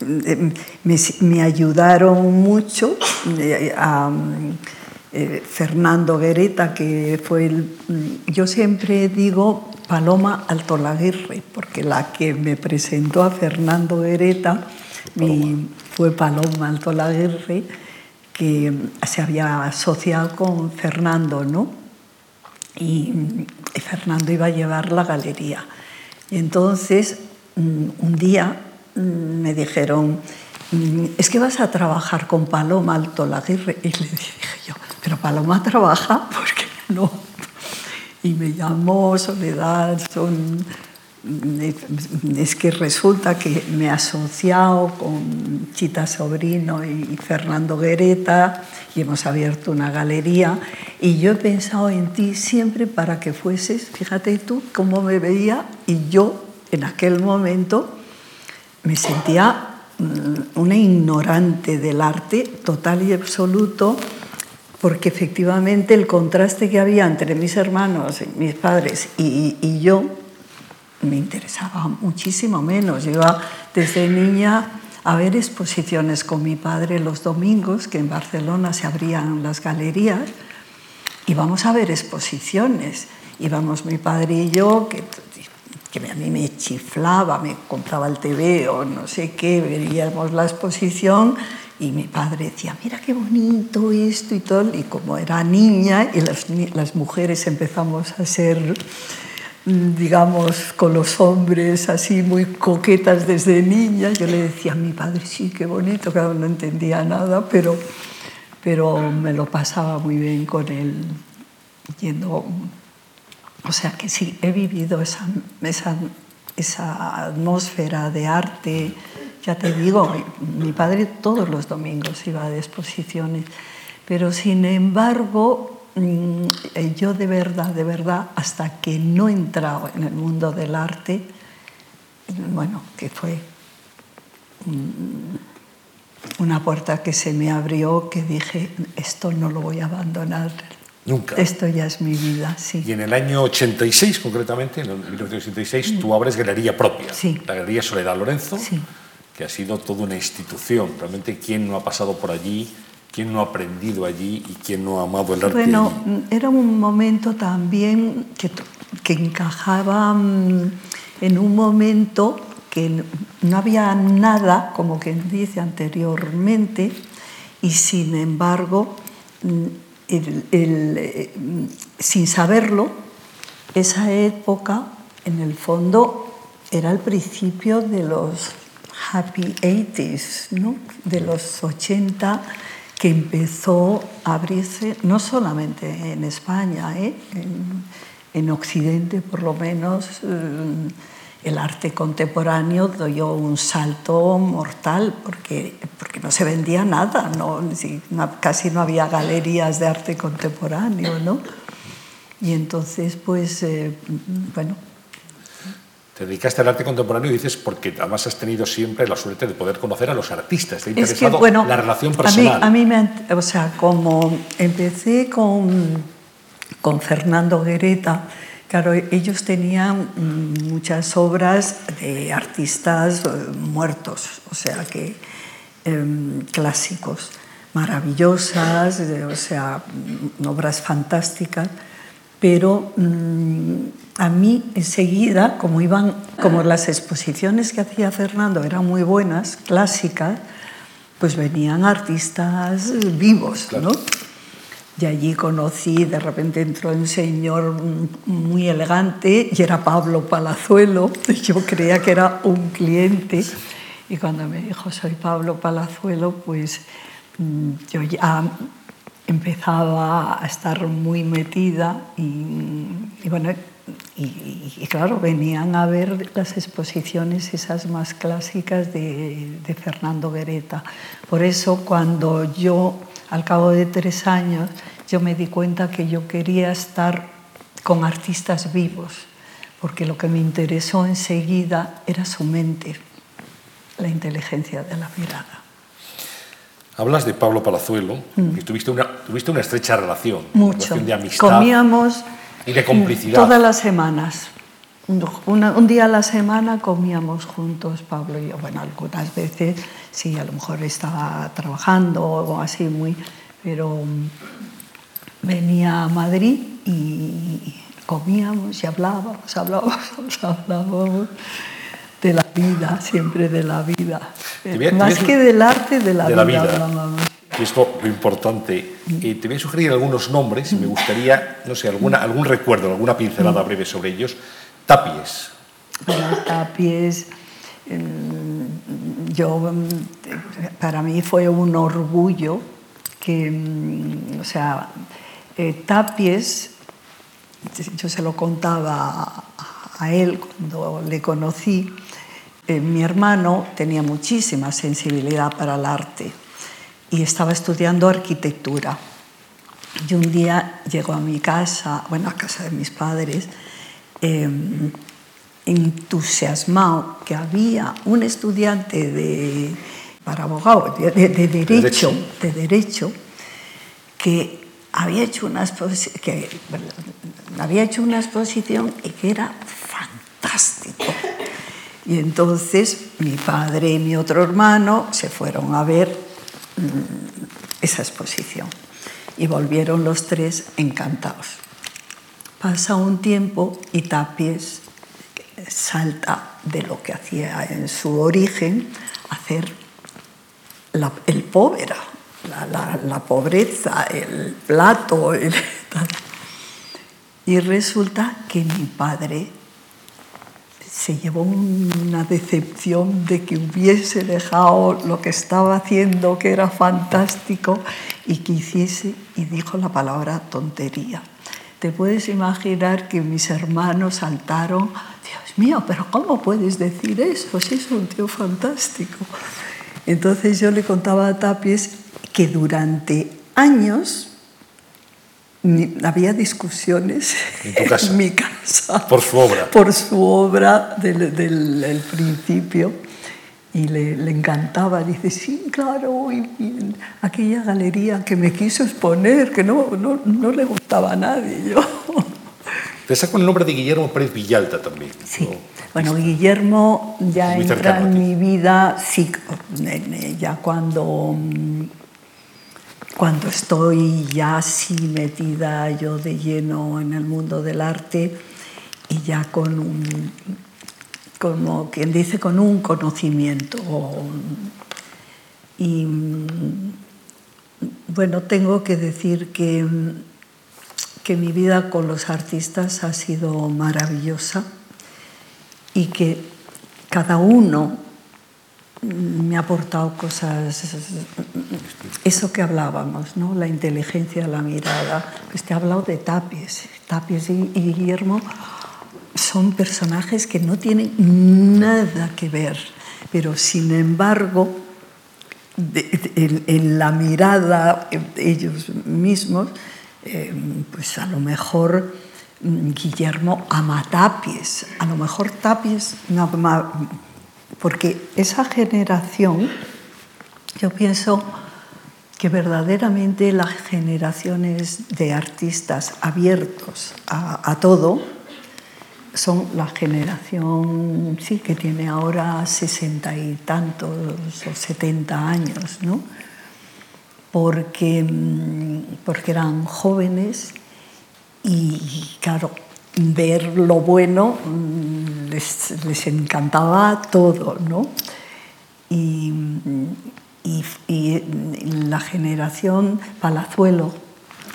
me, ayudaron mucho eh, a, eh, Fernando Guereta, que fue el... Mm, yo siempre digo Paloma Altolaguirre, porque la que me presentó a Fernando Guereta fue Paloma Altolaguirre, que se había asociado con Fernando, ¿no? Y, y Fernando iba a llevar la galería. Y entonces, mm, un día Mm, me dijeron, mm, es que vas a trabajar con Paloma Alto Laguirre. Y le dije yo, pero Paloma trabaja, ¿por qué no? Y me llamó Soledad, son... Es que resulta que me he asociado con Chita Sobrino y Fernando Guereta y hemos abierto una galería y yo he pensado en ti siempre para que fueses, fíjate tú cómo me veía y yo en aquel momento me sentía mm, una ignorante del arte total y absoluto, porque efectivamente el contraste que había entre mis hermanos, mis padres y, yo me interesaba muchísimo menos. Yo iba desde niña a ver exposiciones con mi padre los domingos, que en Barcelona se abrían las galerías, y vamos a ver exposiciones. Íbamos mi padre y yo, que que a mí me chiflaba, me compraba el TV o no sé qué, veríamos la exposición y mi padre decía, mira qué bonito esto y todo, y como era niña y las, las mujeres empezamos a ser, digamos, con los hombres así muy coquetas desde niña, yo le decía a mi padre, sí, qué bonito, claro, no entendía nada, pero, pero me lo pasaba muy bien con él yendo o sea que sí, he vivido esa, esa, esa atmósfera de arte ya te digo, mi padre todos los domingos iba de exposiciones, pero sin embargo, mm, yo de verdad, de verdad, hasta que no he entrado en el mundo del arte, bueno, que fue una puerta que se me abrió que dije, esto no lo voy a abandonar. Nunca. Esto ya es mi vida, sí. Y en el año 86, concretamente, en 1986, tú abres galería propia, sí. la Galería Soledad Lorenzo, sí. que ha sido toda una institución. Realmente, ¿quién no ha pasado por allí? ¿Quién no ha aprendido allí y quién no ha amado el arte? Bueno, era un momento también que, que encajaba mm, en un momento que no había nada, como quien dice anteriormente, y sin embargo, eh, sin saberlo, esa época, en el fondo, era el principio de los happy 80s, ¿no? de los 80, que empezó a abrirse, no solamente en España, ¿eh? en, en, Occidente por lo menos. Eh, el arte contemporáneo dio un salto mortal porque, porque no se vendía nada, ¿no? casi no había galerías de arte contemporáneo, ¿no? Y entonces, pues, eh, bueno. Te dedicaste al arte contemporáneo y dices porque además has tenido siempre la suerte de poder conocer a los artistas, te ha interesado que, bueno, la relación personal. A mí, a mí me, o sea, como empecé con, con Fernando Guereta, Claro, ellos tenían mm, muchas obras de artistas eh, muertos, o sea que em, clásicos, maravillosas, o sea, mm, obras fantásticas, pero mm, a mí enseguida, como iban, como las exposiciones que hacía Fernando eran muy buenas, clásicas, pues venían artistas vivos, ¿no? Y allí conocí, de repente entró un señor muy elegante y era Pablo Palazuelo. Yo creía que era un cliente. Y cuando me dijo, soy Pablo Palazuelo, pues mm, yo ya empezaba a estar muy metida y, bueno, y, claro, venían a ver las exposiciones esas más clásicas de, de Fernando Guereta. Por eso cuando yo al cabo de tres años yo me di cuenta que yo quería estar con artistas vivos, porque lo que me interesó enseguida era su mente, la inteligencia de la mirada. Hablas de Pablo Palazuelo, mm. y tuviste una, tuviste una estrecha relación, Mucho. Una relación de amistad Comíamos y de complicidad. Todas las semanas. un día a la semana comíamos juntos, Pablo y yo. Bueno, algunas veces sí, a lo mejor estaba trabajando o algo así, muy, pero venía a Madrid y comíamos y hablábamos, hablábamos, hablábamos de la vida, siempre de la vida. Más que del arte, de la de vida, la vida. Y es lo, importante. Eh, te voy a sugerir algunos nombres y me gustaría, no sé, alguna, algún recuerdo, alguna pincelada breve sobre ellos. Tapies. Bueno, Tapies, yo, para mí fue un orgullo que, mm, o sea, eh, Tapies, yo se lo contaba a él cuando le conocí, eh, mi hermano tenía muchísima sensibilidad para el arte y estaba estudiando arquitectura. Y un día llegó a mi casa, bueno, a casa de mis padres, em, entusiasmado que había un estudiante de, para abogado, de, derecho, de derecho, que había hecho una exposición, que había hecho una exposición y que era fantástico. Y entonces mi padre y mi otro hermano se fueron a ver mm, esa exposición y volvieron los tres encantados. Pasa un tiempo y Tapies salta de lo que hacía en su origen, hacer el povera, la, pobreza, el plato. Y resulta que mi padre se llevó una decepción de que hubiese dejado lo que estaba haciendo, que era fantástico, y que hiciese, y dijo la palabra tontería. Te puedes imaginar que mis hermanos saltaron Dios mío, pero ¿cómo puedes decir eso? Si es un tío fantástico. Entonces yo le contaba a Tapies que durante años había discusiones ¿En, mi casa. Por su obra. Por su obra del, del, principio. Y le, le, encantaba. Dice, sí, claro, y, aquella galería que me quiso exponer, que no, no, no le gustaba a nadie. Yo. Te saco el nombre de Guillermo Pérez Villalta también. Sí. Bueno, Guillermo ya entra en mi vida, sí, ya cuando cuando estoy ya así metida yo de lleno en el mundo del arte y ya con un, como quien dice, con un conocimiento. Y bueno, tengo que decir que, que mi vida con los artistas ha sido maravillosa y que cada uno me ha aportado cosas, eso que hablábamos, ¿no? la inteligencia, la mirada. Pues te he hablado de Tapies. Tapies y, Guillermo son personajes que no tienen nada que ver, pero sin embargo, en, la mirada de ellos mismos, eh, pues a lo mejor mm, Guillermo ama Tapies, a lo mejor Tapies no ama porque esa generación, yo pienso que verdaderamente las generaciones de artistas abiertos a, todo son la generación sí, que tiene ahora sesenta y tantos o setenta años, ¿no? Porque, porque eran jóvenes y claro, ver lo bueno mm, les, encantaba todo, ¿no? Y, la generación Palazuelo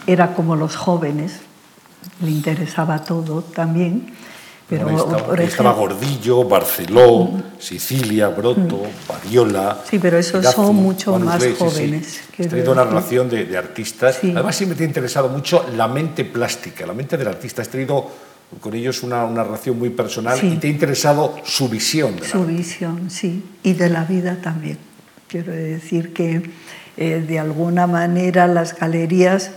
era como los jóvenes, le interesaba todo también. Pero, estaba, Gordillo, Barceló, mm. Sicilia, Broto, Variola. Sí, pero esos son mucho más jóvenes. Sí, sí. una relación de, artistas. Además, siempre te ha interesado mucho la mente plástica, la mente del artista. Has tenido con ellos una, una relación muy personal y te ha interesado su visión. su visión, sí, y de la vida también. Quiero decir que eh, de alguna manera las galerías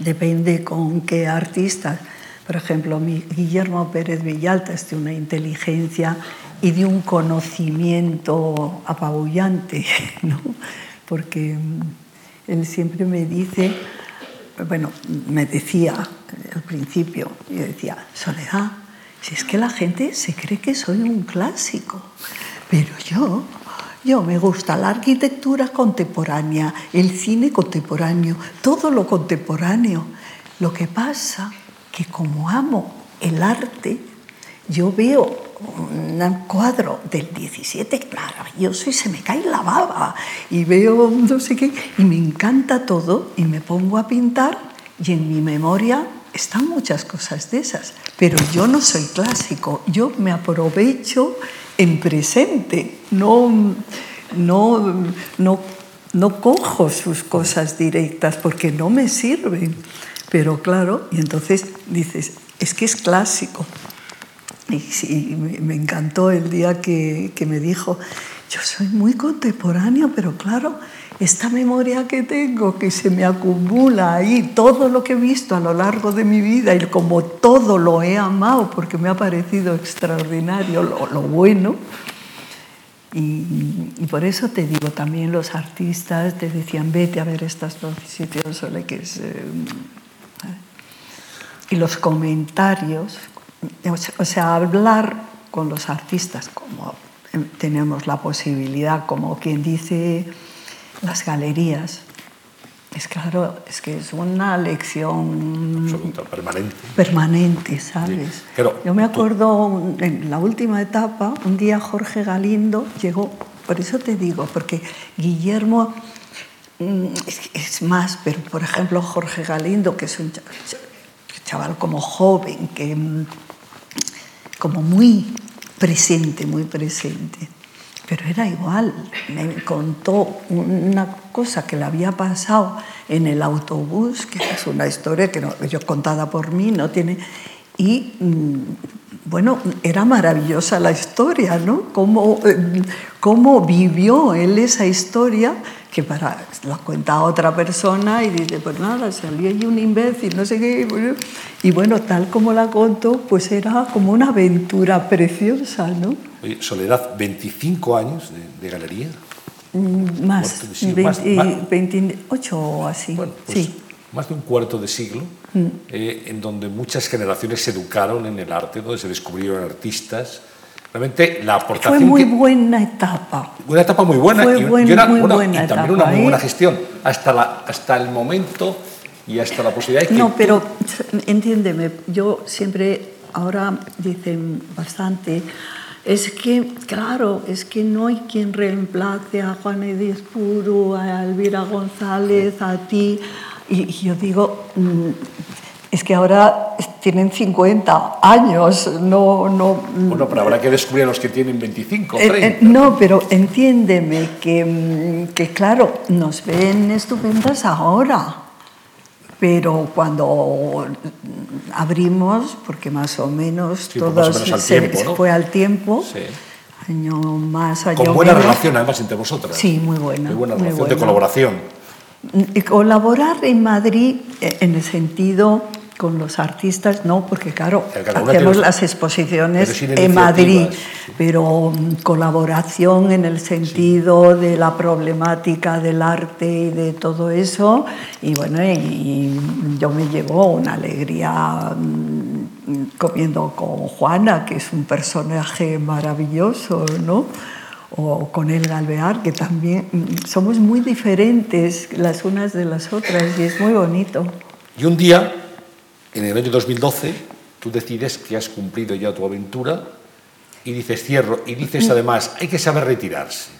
depende con qué artistas. Por ejemplo, Guillermo Pérez Villalta es de una inteligencia y de un conocimiento apabullante, ¿no? porque mm, él siempre me dice bueno, me decía al principio, yo decía, Soledad, si es que la gente se cree que soy un clásico, pero yo, yo me gusta la arquitectura contemporánea, el cine contemporáneo, todo lo contemporáneo. Lo que pasa que como amo el arte, yo veo un cuadro del 17 maravilloso y se me cae la baba y veo no sé qué y me encanta todo y me pongo a pintar y en mi memoria están muchas cosas de esas, pero yo no soy clásico, yo me aprovecho en presente, no, no, no, no cojo sus cosas directas porque no me sirven. Pero claro, y entonces dices, es que es clásico, y, me encantó el día que, que me dijo, yo soy muy contemporáneo, pero claro, esta memoria que tengo, que se me acumula ahí, todo lo que he visto a lo largo de mi vida y como todo lo he amado porque me ha parecido extraordinario lo, bueno. Y, y, por eso te digo, también los artistas te decían, vete a ver estas dos sitios, que es, eh, y los comentarios o sea, hablar con los artistas, como tenemos la posibilidad, como quien dice, las galerías. Es claro, es que es una lección permanente. Permanente, ¿sabes? Yo me acuerdo en la última etapa, un día Jorge Galindo llegó, por eso te digo, porque Guillermo mm, es más, pero por ejemplo Jorge Galindo, que es un chaval como joven, que mm, como muy presente, muy presente. Pero era igual, me contó una cosa que le había pasado en el autobús, que es una historia que no, yo contada por mí, no tiene... Y mm, bueno, era maravillosa la historia, ¿no? Cómo, eh, cómo vivió él esa historia que para la cuenta otra persona y dice, pues nada, salió ahí un imbécil, no sé qué. Y bueno, tal como la contó, pues era como una aventura preciosa, ¿no? Oye, Soledad, 25 años de, galería. Mm, más, 28 o así. Bueno, pues sí. más de un cuarto de siglo, mm. eh, en donde muchas generaciones se educaron en el arte, donde se descubrieron artistas, Realmente la aportación... Fue muy buena etapa. Una etapa muy buena. Fue y, muy buena y también una muy buena gestión. Hasta, la, hasta el momento y hasta la posibilidad de que... No, pero entiéndeme, yo siempre, ahora dicen bastante, es que, claro, es que no hay quien reemplace a Juan Edith Puro, a Elvira González, a ti. Y yo digo, mm, es que ahora tienen 50 años, no... no bueno, pero habrá que descubrir a los que tienen 25 30. Eh, eh, no, pero entiéndeme que, mm, que, claro, nos ven estupendas ahora, pero cuando abrimos, porque más o menos sí, todo se, fue al tiempo, sí. año más, año Con buena relación además entre vosotras. Sí, muy buena. Muy buena relación de colaboración. Y colaborar en Madrid eh, en el sentido con los artistas, no, porque claro, hacemos las exposiciones en Madrid, pero mm, colaboración en el sentido de la problemática del arte y de todo eso, y bueno, y yo me llevo una alegría mm, comiendo con Juana, que es un personaje maravilloso, ¿no? o con el Galvear, que también mm, somos muy diferentes las unas de las otras y es muy bonito. Y un día en el año 2012 tú decides que has cumplido ya tu aventura y dices cierro y dices además hay que saber retirarse.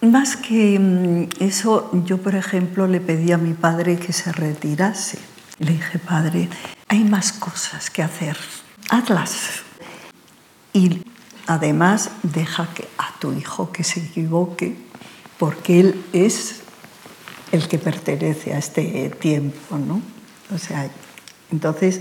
Más que mm, eso, yo por ejemplo le pedí a mi padre que se retirase. Le dije, padre, hay más cosas que hacer, hazlas. Y además deja que a tu hijo que se equivoque, porque él es el que pertenece a este tiempo, ¿no? O sea, entonces,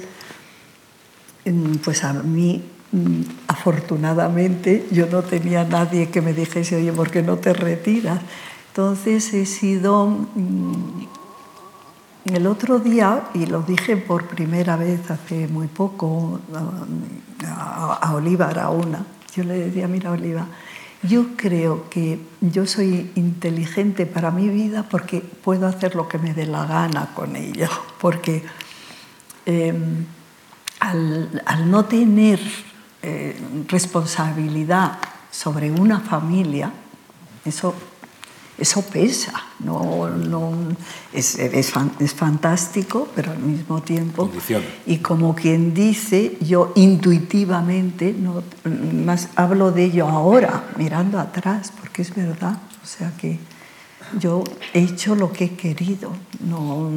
pues a mí, mm, afortunadamente, yo no tenía nadie que me dijese, oye, ¿por qué no te retiras? Entonces he sido... Mm, el otro día, y lo dije por primera vez hace muy poco a, a Oliva una, yo le decía, mira Oliva, yo creo que yo soy inteligente para mi vida porque puedo hacer lo que me dé la gana con ella, porque Em, al, no tener eh, responsabilidad sobre una familia, eso, eso pesa, no, no, es, es, es, fantástico, pero al mismo tiempo, y como quien dice, yo intuitivamente, no, más hablo de ello ahora, mirando atrás, porque es verdad, o sea que yo he hecho lo que he querido, no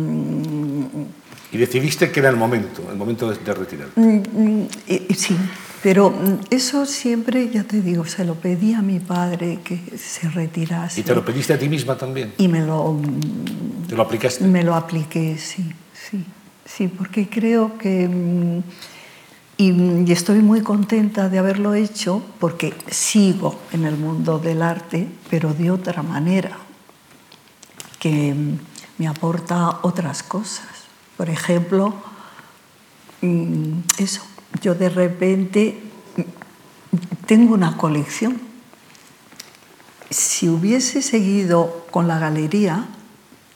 y decidiste que era el momento, el momento de, retirar. Mm, mm, sí, pero mm, eso siempre, ya te digo, se lo pedí a mi padre que se retirase. ¿Y te lo pediste a ti misma también? Y me lo... ¿Te lo aplicaste? Me lo apliqué, sí, sí, sí, porque creo que... Y, estoy muy contenta de haberlo hecho porque sigo en el mundo del arte, pero de otra manera, que me aporta otras cosas. Por ejemplo, mm, eso, yo de repente tengo una colección. Si hubiese seguido con la galería,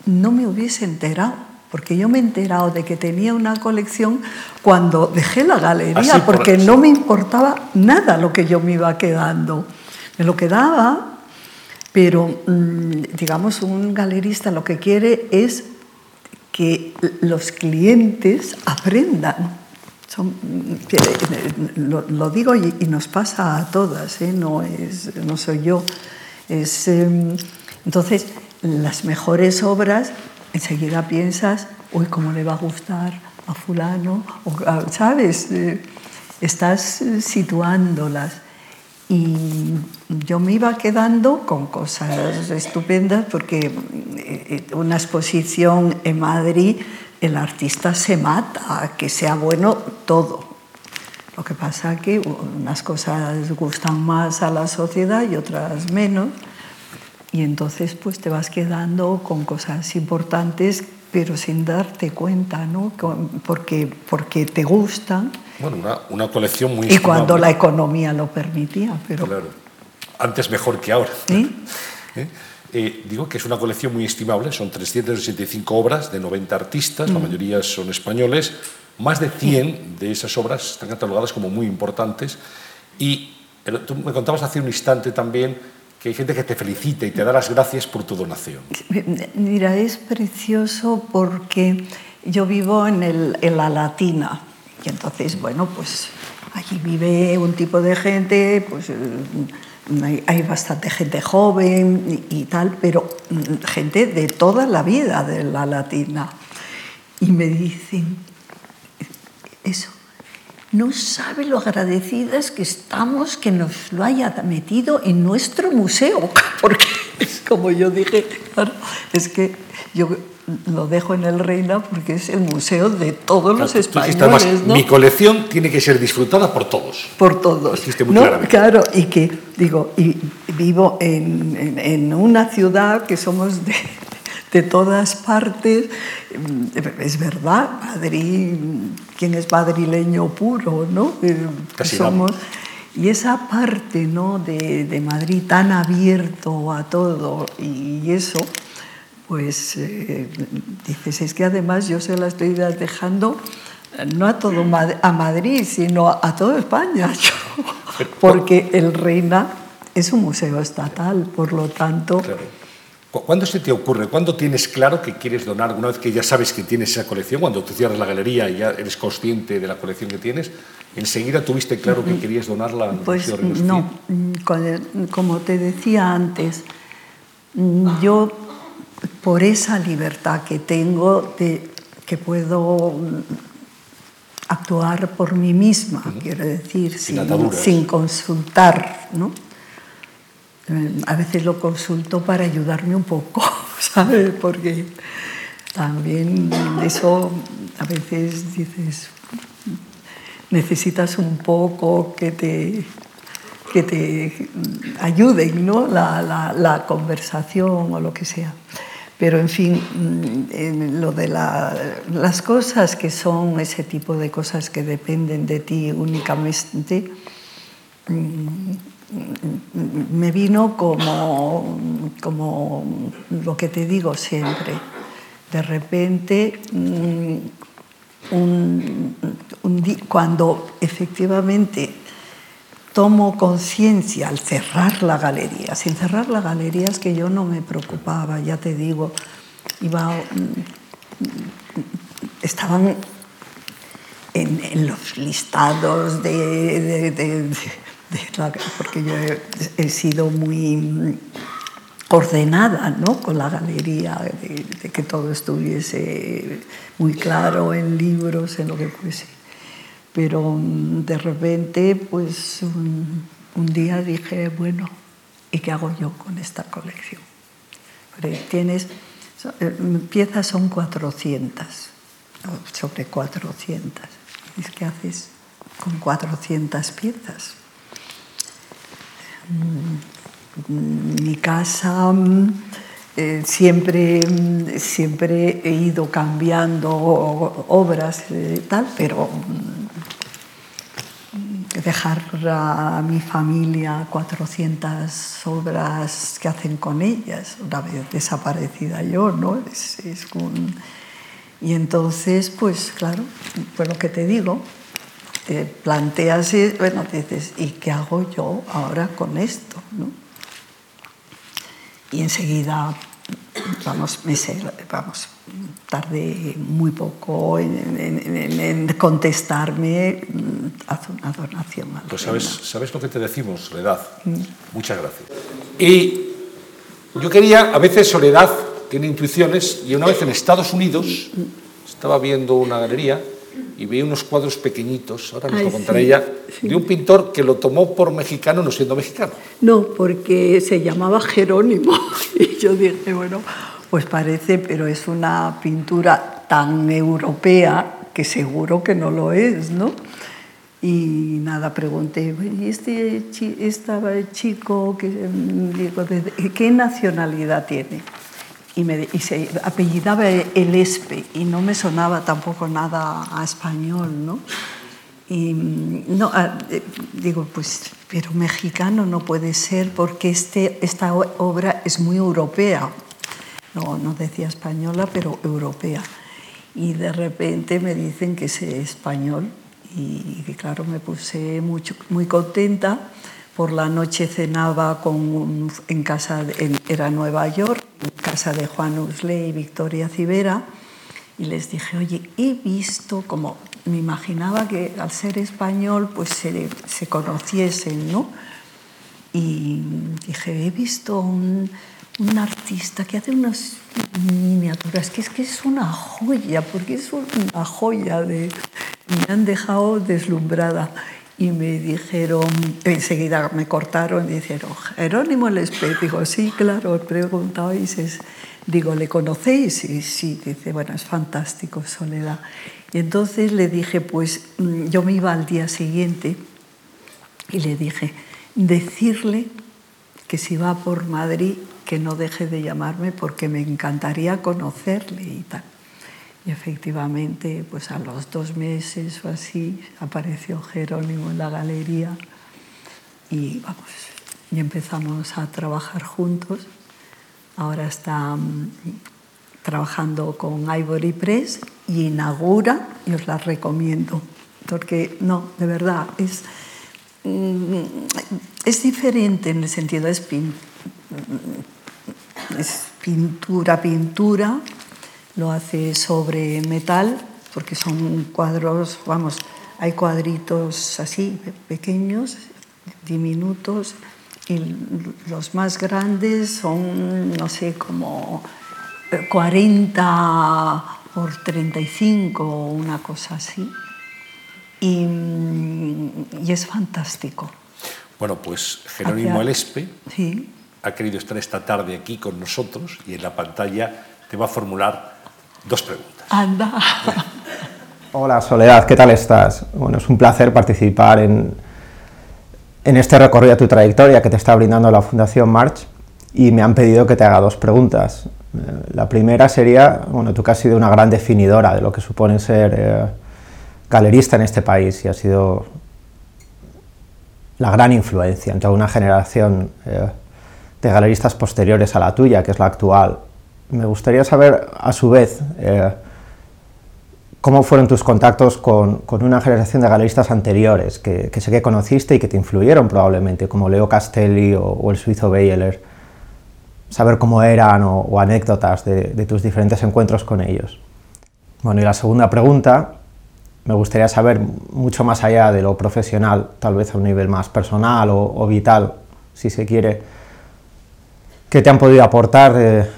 no me hubiese enterado, porque yo me he enterado de que tenía una colección cuando dejé la galería, ah, porque no me importaba nada lo que yo me iba quedando. Me lo quedaba, pero mm, digamos, un galerista lo que quiere es que los clientes aprendan. lo, digo y, nos pasa a todas, ¿eh? no, es, no soy yo. Es, em, entonces, las mejores obras, enseguida piensas, uy, ¿cómo le va a gustar a fulano? O, ¿Sabes? Eh, estás situándolas. Y yo me iba quedando con cosas estupendas porque eh, eh, una exposición en Madrid, el artista se mata, que sea bueno todo. Lo que pasa que unas cosas gustan más a la sociedad y otras menos. Y entonces pues te vas quedando con cosas importantes pero sin darte cuenta, ¿no? Porque, porque te gustan. Bueno, una, una colección muy... Y cuando la economía lo permitía, pero... Claro, antes mejor que ahora. ¿Sí? ¿Eh? Eh, digo que es una colección muy estimable, son 365 obras de 90 artistas, la mayoría son españoles, más de 100 de esas obras están catalogadas como muy importantes y tú me contabas hace un instante también que hay gente que te felicita y te da las gracias por tu donación. Mira, es precioso porque yo vivo en, el, en la Latina y entonces, bueno, pues allí vive un tipo de gente, pues eh, hay, bastante gente joven y, y, tal, pero mm, gente de toda la vida de la Latina. Y me dicen, eso, no sabe lo agradecidas que estamos que nos lo haya metido en nuestro museo, porque es como yo dije, claro, es que yo lo dejo en el Reina porque es el museo de todos los españoles. Mi colección tiene que ser disfrutada por todos. Por todos. ¿no? Claro, y que digo, y vivo en, en una ciudad que somos de, de todas partes. Es verdad, Madrid, ¿quién es madrileño puro? ¿no? Eh, somos, y esa parte ¿no? de, de, Madrid tan abierto a todo y eso, pues eh, dices, es que además yo se la estoy dejando no a todo a Madrid, sino a toda España, porque el Reina es un museo estatal, por lo tanto... ¿Cuándo se te ocurre? ¿Cuándo tienes claro que quieres donar? Una vez que ya sabes que tienes esa colección, cuando tú cierras la galería y ya eres consciente de la colección que tienes, ¿enseguida tuviste claro que querías donarla pues, No, como te decía antes, yo por esa libertad que tengo de que puedo actuar por mí misma, quiero decir, sin, sin consultar, ¿no? A veces lo consulto para ayudarme un poco, ¿sabes? Porque también eso a veces dices, necesitas un poco que te, que te ayuden, ¿no? La, la, conversación o lo que sea. Pero en fin, lo de la, las cosas que son ese tipo de cosas que dependen de ti únicamente, me vino como, como lo que te digo siempre. De repente, mm, un, cuando efectivamente tomo conciencia al cerrar la galería, sin cerrar la galería es que yo no me preocupaba, ya te digo, iba, mm, estaban en, los listados de porque yo he, sido muy ordenada ¿no? con la galería, de, que todo estuviese muy claro en libros, en lo que fuese. Pero mm, de repente, pues un, un día dije, bueno, ¿y qué hago yo con esta colección? Tienes, eh, piezas son 400, sobre 400. ¿Qué haces con 400 piezas? Mi casa eh, siempre, siempre he ido cambiando obras y tal, pero mm, dejar a mi familia 400 obras que hacen con ellas, una vez desaparecida yo, ¿no? Es, Y entonces, pues claro, fue lo que te digo, te planteas, y, bueno, dices, ¿y qué hago yo ahora con esto? ¿no? Y enseguida, vamos, me sé, vamos, tardé muy poco en, contestarme, mm, haz una donación. Pues sabes, sabes lo que te decimos, Soledad. Mm. Muchas gracias. Y yo quería, a veces Soledad tiene intuiciones, y una vez en Estados Unidos mm. estaba viendo una galería y vi unos cuadros pequeñitos, ahora nos lo contará ella, de un pintor que lo tomó por mexicano no siendo mexicano. No, porque se llamaba Jerónimo. Y yo dije, bueno, pues parece, pero es una pintura tan europea que seguro que no lo es, ¿no? Y nada, pregunté, ¿y este estaba chico, que, mm, digo, ¿qué nacionalidad tiene? Y, me, y se apellidaba el Espe y no me sonaba tampoco nada a español, ¿no? Y no, ah, eh, digo, pues, pero mexicano no puede ser porque este, esta obra es muy europea. No, no decía española, pero europea. Y de repente me dicen que es español y claro, me puse mucho, muy contenta. Por la noche cenaba con, en casa, de, era Nueva York, en casa de Juan Usley y Victoria Civera, y les dije, oye, he visto como me imaginaba que al ser español pues se, se conociesen, ¿no? Y dije, he visto un, un, artista que hace unas miniaturas, que es que es una joya, porque es una joya de... Me han dejado deslumbrada y me dijeron, enseguida me cortaron y dijeron, Jerónimo Lespe, digo, sí, claro, he preguntado y dices, digo, ¿le conocéis? Y sí, dice, bueno, es fantástico, Soledad. Y entonces le dije, pues mm, yo me iba al día siguiente y le dije, decirle que si va por Madrid, que no deje de llamarme porque me encantaría conocerle y tal. Y efectivamente, pues a los dos meses o así, apareció Jerónimo en la galería y vamos, y empezamos a trabajar juntos. Ahora está mm, trabajando con Ivory Press y inaugura, y os la recomiendo, porque no, de verdad, es, mm, es diferente en el sentido, es, es pintura, pintura, lo hace sobre metal, porque son cuadros, vamos, hay cuadritos así, pequeños, diminutos, y los más grandes son, no sé, como 40 por 35 o una cosa así. Y, y, es fantástico. Bueno, pues Jerónimo Alespe sí. ha querido estar esta tarde aquí con nosotros y en la pantalla te va a formular dos preguntas. Anda. Hola Soledad, ¿qué tal estás? Bueno, es un placer participar en, en este recorrido de tu trayectoria que te está brindando la Fundación March y me han pedido que te haga dos preguntas. Eh, la primera sería, bueno, tú que has sido una gran definidora de lo que supone ser eh, galerista en este país y has sido la gran influencia en toda una generación eh, de galeristas posteriores a la tuya, que es la actual. Me gustaría saber, a su vez, cómo fueron tus contactos con, una generación de galeristas anteriores, que, sé que conociste y que te influyeron probablemente, como Leo Castelli o, o el suizo Beyeler saber cómo eran o, anécdotas de, tus diferentes encuentros con ellos. Bueno, y la segunda pregunta, me gustaría saber mucho más allá de lo profesional, tal vez a un nivel más personal o, vital, si se quiere, qué te han podido aportar eh,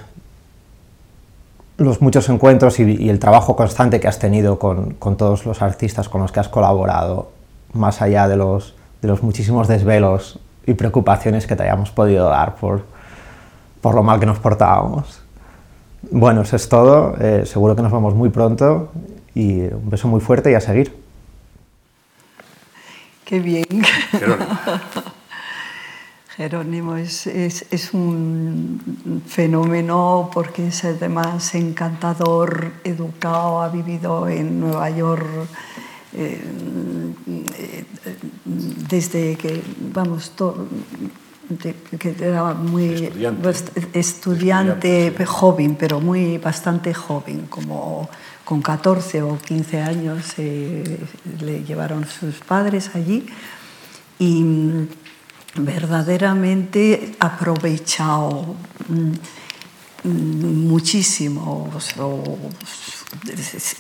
los muchos encuentros y, el trabajo constante que has tenido con, con, todos los artistas con los que has colaborado, más allá de los, de los muchísimos desvelos y preocupaciones que te hayamos podido dar por, por lo mal que nos portábamos. Bueno, eso es todo. Eh, seguro que nos vemos muy pronto y un beso muy fuerte y a seguir. Qué bien. Jerónimo, es, es, es, un fenómeno porque es además encantador, educado, ha vivido en Nueva York eh, eh, desde que, vamos, todo, que era muy estudiante, joven, pero muy bastante joven, como con 14 o 15 años eh, le llevaron sus padres allí y verdaderamente aprovechado mm, muchísimo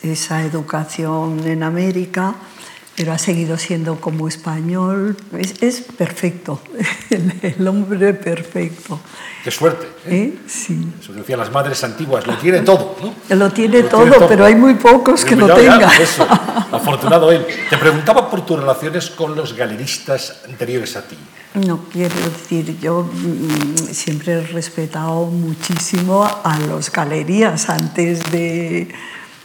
esa educación en América pero ha seguido siendo como español. Es, perfecto, el, hombre perfecto. Qué suerte. ¿eh? ¿Eh? Sí. Eso decían las madres antiguas, lo tiene todo. ¿no? Lo, tiene, todo, pero hay muy pocos que lo tengan. Eso, afortunado él. Te preguntaba por tus relaciones con los galeristas anteriores a ti. No, quiero decir, yo mm, siempre he respetado muchísimo a los galerías antes de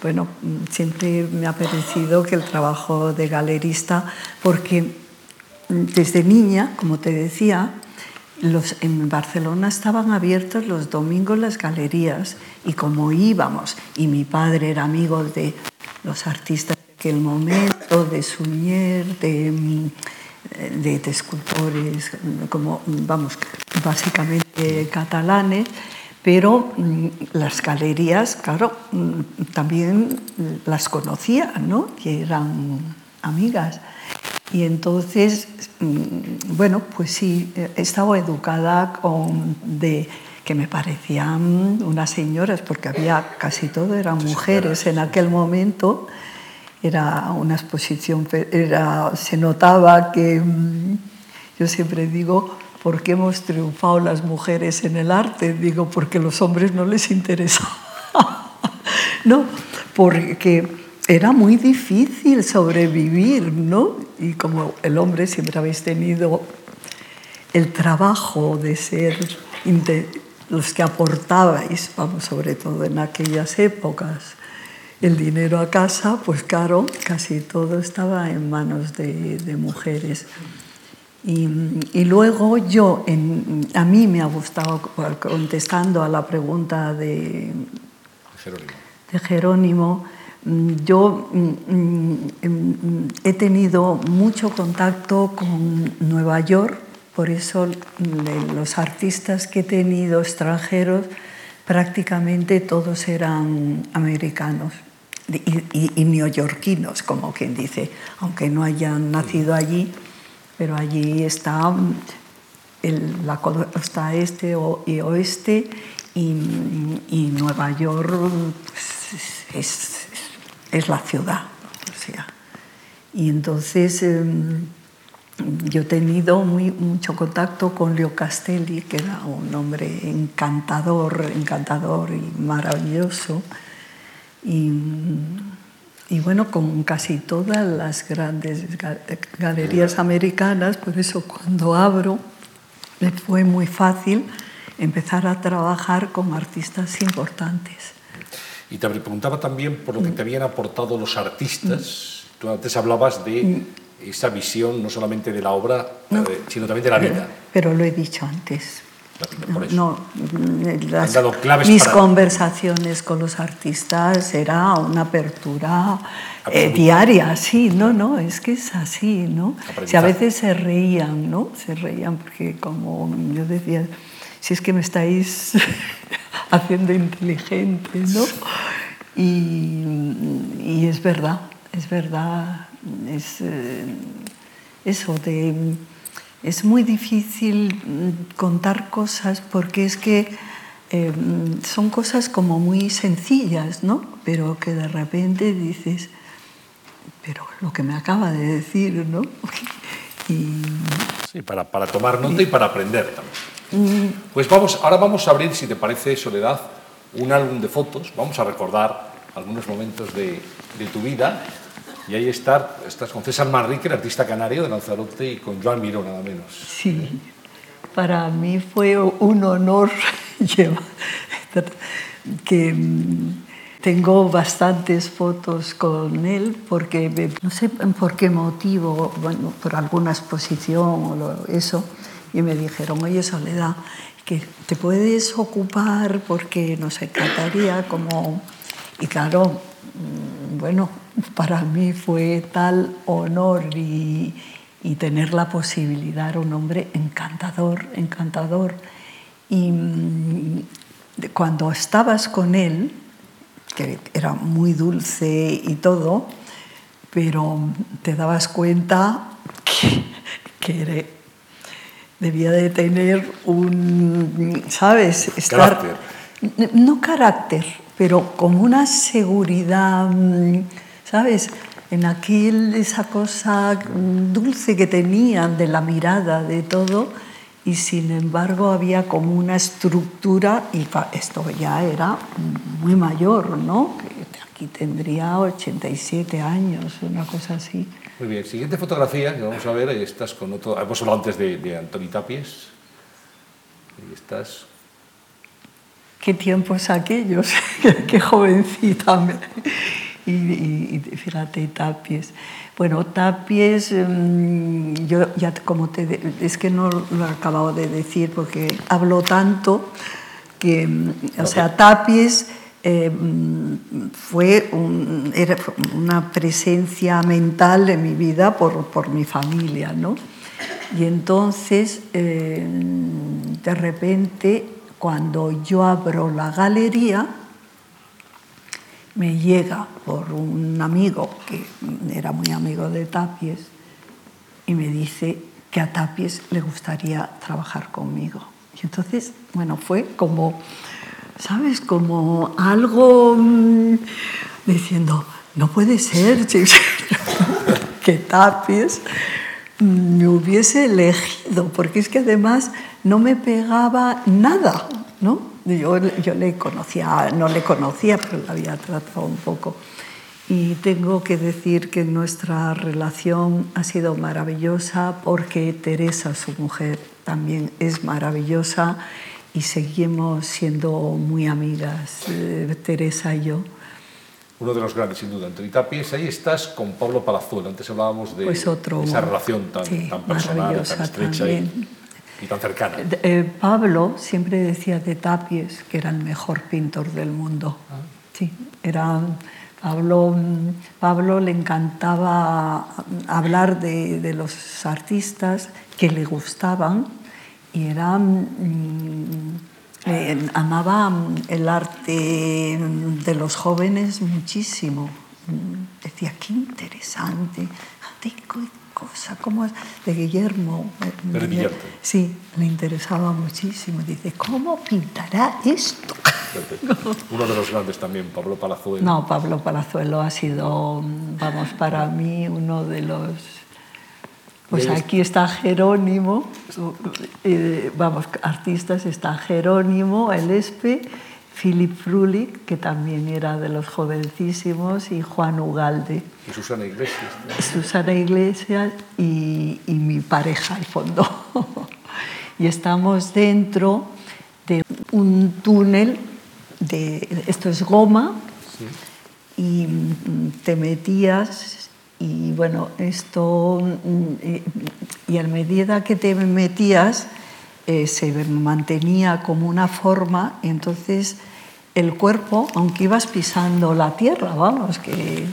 bueno, siempre me ha parecido que el trabajo de galerista, porque desde niña, como te decía, los, en Barcelona estaban abiertos los domingos las galerías y como íbamos, y mi padre era amigo de los artistas de aquel momento, de Suñer, de, de, de escultores, como, vamos, básicamente catalanes, pero mm, las galerías, claro, mm, también las conocía, ¿no? que eran amigas. Y entonces, mm, bueno, pues sí, he estado educada con de que me parecían unas señoras, porque había casi todo eran mujeres en aquel momento. Era una exposición, era, se notaba que, yo siempre digo, ¿por qué hemos triunfado las mujeres en el arte? Digo, porque los hombres no les interesa. no, porque era muy difícil sobrevivir, ¿no? Y como el hombre siempre habéis tenido el trabajo de ser los que aportabais, vamos, sobre todo en aquellas épocas, el dinero a casa, pues claro, casi todo estaba en manos de, mujeres. Y, luego yo, a mí me ha gustado, contestando a la pregunta de Jerónimo, de Jerónimo yo mm, he tenido mucho contacto con Nueva York, por eso los artistas que he tenido extranjeros prácticamente todos eran americanos y, neoyorquinos, como quien dice, aunque no hayan nacido allí pero allí está el, la costa este y oeste y, Nueva York pues, es, la ciudad. y entonces em, yo he tenido mucho contacto con Leo Castelli, que era un hombre encantador, encantador y maravilloso. Y, y bueno, con casi todas las grandes galerías americanas, por eso cuando abro me fue muy fácil empezar a trabajar con artistas importantes. Y te preguntaba también por lo que te habían aportado los artistas. Tú antes hablabas de mm. esa visión no solamente de la obra, eh, sino también de la vida. pero lo he dicho antes. No, mis conversaciones con los artistas era una apertura eh, diaria, sí, no, no, es que es así, ¿no? Si a veces se reían, ¿no? Se reían porque como yo decía, si es que me estáis haciendo inteligente, ¿no? Y, es verdad, es verdad, es eh, eso de es muy difícil mm, contar cosas porque es que eh, son cosas como muy sencillas, ¿no? Pero que de repente dices, pero lo que me acaba de decir, ¿no? Sí, para, para, tomar nota y para aprender también. Mm. Pues vamos, ahora vamos a abrir, si te parece, Soledad, un álbum de fotos. Vamos a recordar algunos momentos de, de tu vida y ahí está, estás con César Manrique, el artista canario de Lanzarote, y con Joan Miró, nada menos. Sí, para mí fue un honor que mm, tengo bastantes fotos con él, porque no sé por qué motivo, bueno, por alguna exposición o eso, y me dijeron, oye Soledad, que te puedes ocupar porque nos encantaría como... Y claro, mm, bueno, para mí fue tal honor y, tener la posibilidad, un hombre encantador, encantador. Y mm, cuando estabas con él, que era muy dulce y todo, pero te dabas cuenta que, debía de tener un, ¿sabes? carácter. No carácter, pero como una seguridad mm, ¿sabes? En aquel, esa cosa dulce que tenían de la mirada, de todo, y sin embargo había como una estructura, y esto ya era muy mayor, ¿no? Aquí tendría 87 años, una cosa así. Muy bien, siguiente fotografía que vamos a ver, ahí estás con otro, hemos hablado antes de, de Antoni Tapies, ahí estás qué tiempos aquellos, qué jovencita. Y, y, y, fíjate, Tapies. Bueno, Tapies, mm, yo ya como te... Es que no lo he acabado de decir porque hablo tanto que, mm, o sea, Tapies eh, mm, fue un, era una presencia mental en mi vida por, por mi familia, ¿no? Y entonces, eh, de repente, cuando yo abro la galería, me llega por un amigo que era muy amigo de Tapies y me dice que a Tapies le gustaría trabajar conmigo. Y entonces, bueno, fue como, ¿sabes? Como algo mm, diciendo, no puede ser que Tapies me hubiese elegido, porque es que además no me pegaba nada, ¿no? Yo, yo le conocía, no le conocía, pero la había tratado un poco. Y tengo que decir que nuestra relación ha sido maravillosa porque Teresa, su mujer, también es maravillosa y seguimos siendo muy amigas, eh, Teresa y yo uno de los grandes, sin duda. Entre Tapies, ahí estás con Pablo Palazuelo. Antes hablábamos de pues otro, esa relación tan, sí, tan personal, tan estrecha y, y, tan cercana. Eh, Pablo siempre decía de Tapies que era el mejor pintor del mundo. Ah. Sí, era... Pablo, Pablo le encantaba hablar de, de los artistas que le gustaban y eran eh, amaba el arte de los jóvenes muchísimo. Decía, qué interesante, cosa, como de Guillermo. Guillermo. Sí, le interesaba muchísimo. Dice, ¿cómo pintará esto? Uno de los grandes también, Pablo Palazuelo. No, Pablo Palazuelo ha sido, vamos, para mí uno de los pues aquí está Jerónimo, eh, vamos, artistas, está Jerónimo, el Espe, Philip Frulich, que también era de los jovencísimos, y Juan Ugalde. Y Susana Iglesias. Susana Iglesias y, y mi pareja al fondo. y estamos dentro de un túnel, de, esto es goma, sí. y te metías y bueno, esto, mm, y a medida que te metías, eh, se mantenía como una forma, entonces el cuerpo, aunque ibas pisando la tierra, vamos, que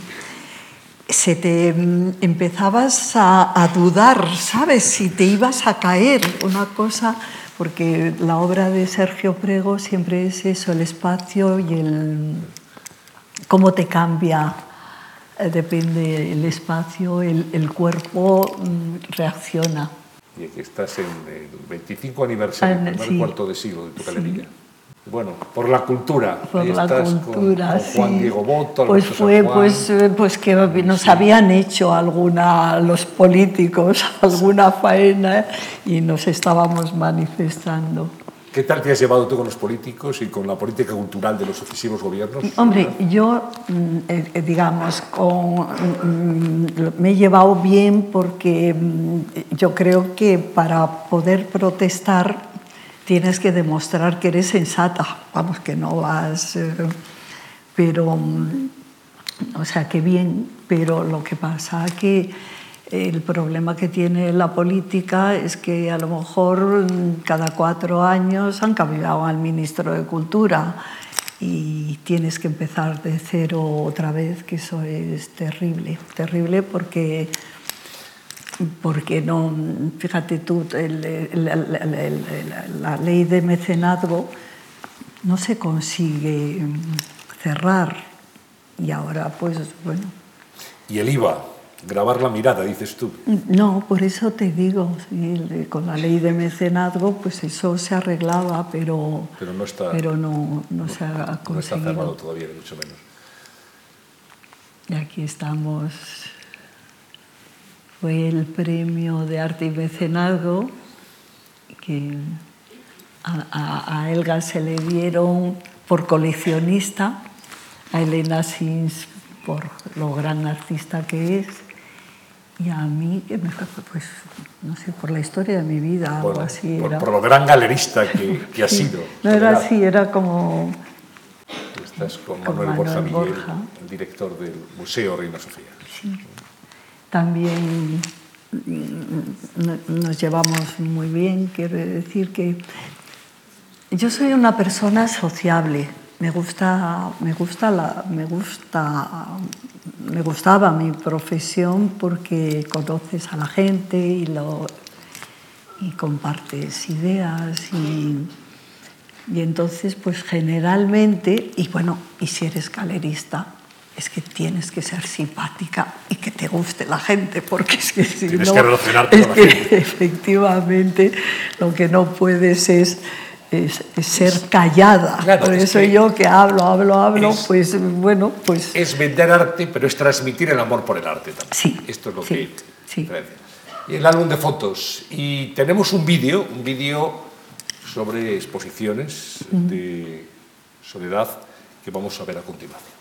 se te mm, empezabas a, a dudar, ¿sabes? Si te ibas a caer, una cosa, porque la obra de Sergio Prego siempre es eso, el espacio y el cómo te cambia eh, depende el espacio, el, el cuerpo mm, reacciona. Y aquí estás en el 25 aniversario, el primer sí. cuarto de siglo de tu galería. Sí. Bueno, por la cultura. Por Ahí la estás cultura, con, con Juan sí. Diego Boto, Pues Alberto fue San Juan. pues, eh, pues que nos habían hecho alguna, los políticos, alguna faena y nos estábamos manifestando. ¿Qué tal te has llevado tú con los políticos y con la política cultural de los sucesivos gobiernos? Hombre, yo, mm, eh, digamos, con, mm, me he llevado bien porque mm, yo creo que para poder protestar tienes que demostrar que eres sensata, vamos, que no vas... Eh, pero, o sea, que bien, pero lo que pasa que el problema que tiene la política es que a lo mejor cada cuatro años han cambiado al ministro de Cultura y tienes que empezar de cero otra vez, que eso es terrible, terrible porque porque no, fíjate tú, el, el, el, la ley de mecenazgo no se consigue cerrar y ahora pues bueno. ¿Y el IVA? Grabar la mirada, dices tú. No, por eso te digo, sí, con la ley de mecenazgo, pues eso se arreglaba, pero, pero no, está, pero no, no, no se ha conseguido. No está cerrado todavía, ni mucho menos. Y aquí estamos. Fue el premio de arte y mecenazgo que a, a, a Elga se le dieron por coleccionista, a Elena Sins por lo gran artista que es Y a mí, que me, pues, no sé, por la historia de mi vida, algo así. Por, era. por, lo gran galerista que, que ha sido. No era así, era como... Estás con con Manuel, Borja Miguel, Borja. el director del Museo Reina Sofía. También mm, no- nos llevamos muy bien, quiero decir que yo soy una persona sociable. Me gusta, me gusta la, me gusta, me gustaba mi profesión porque conoces a la gente y lo y compartes ideas y, y entonces pues generalmente y bueno y si eres galerista es que tienes que ser simpática y que te guste la gente porque es que si Tienes no que relacionarte es con la que gente. efectivamente lo que no puedes es es- es ser callada. Claro, Por es eso que yo que hablo, hablo, hablo, es- pues bueno, pues Es vender arte, pero es transmitir el amor por el arte también. Sí, Esto es lo sí, que sí. Y el álbum de fotos. Y tenemos un vídeo, un vídeo sobre exposiciones de Soledad que vamos a ver a continuación.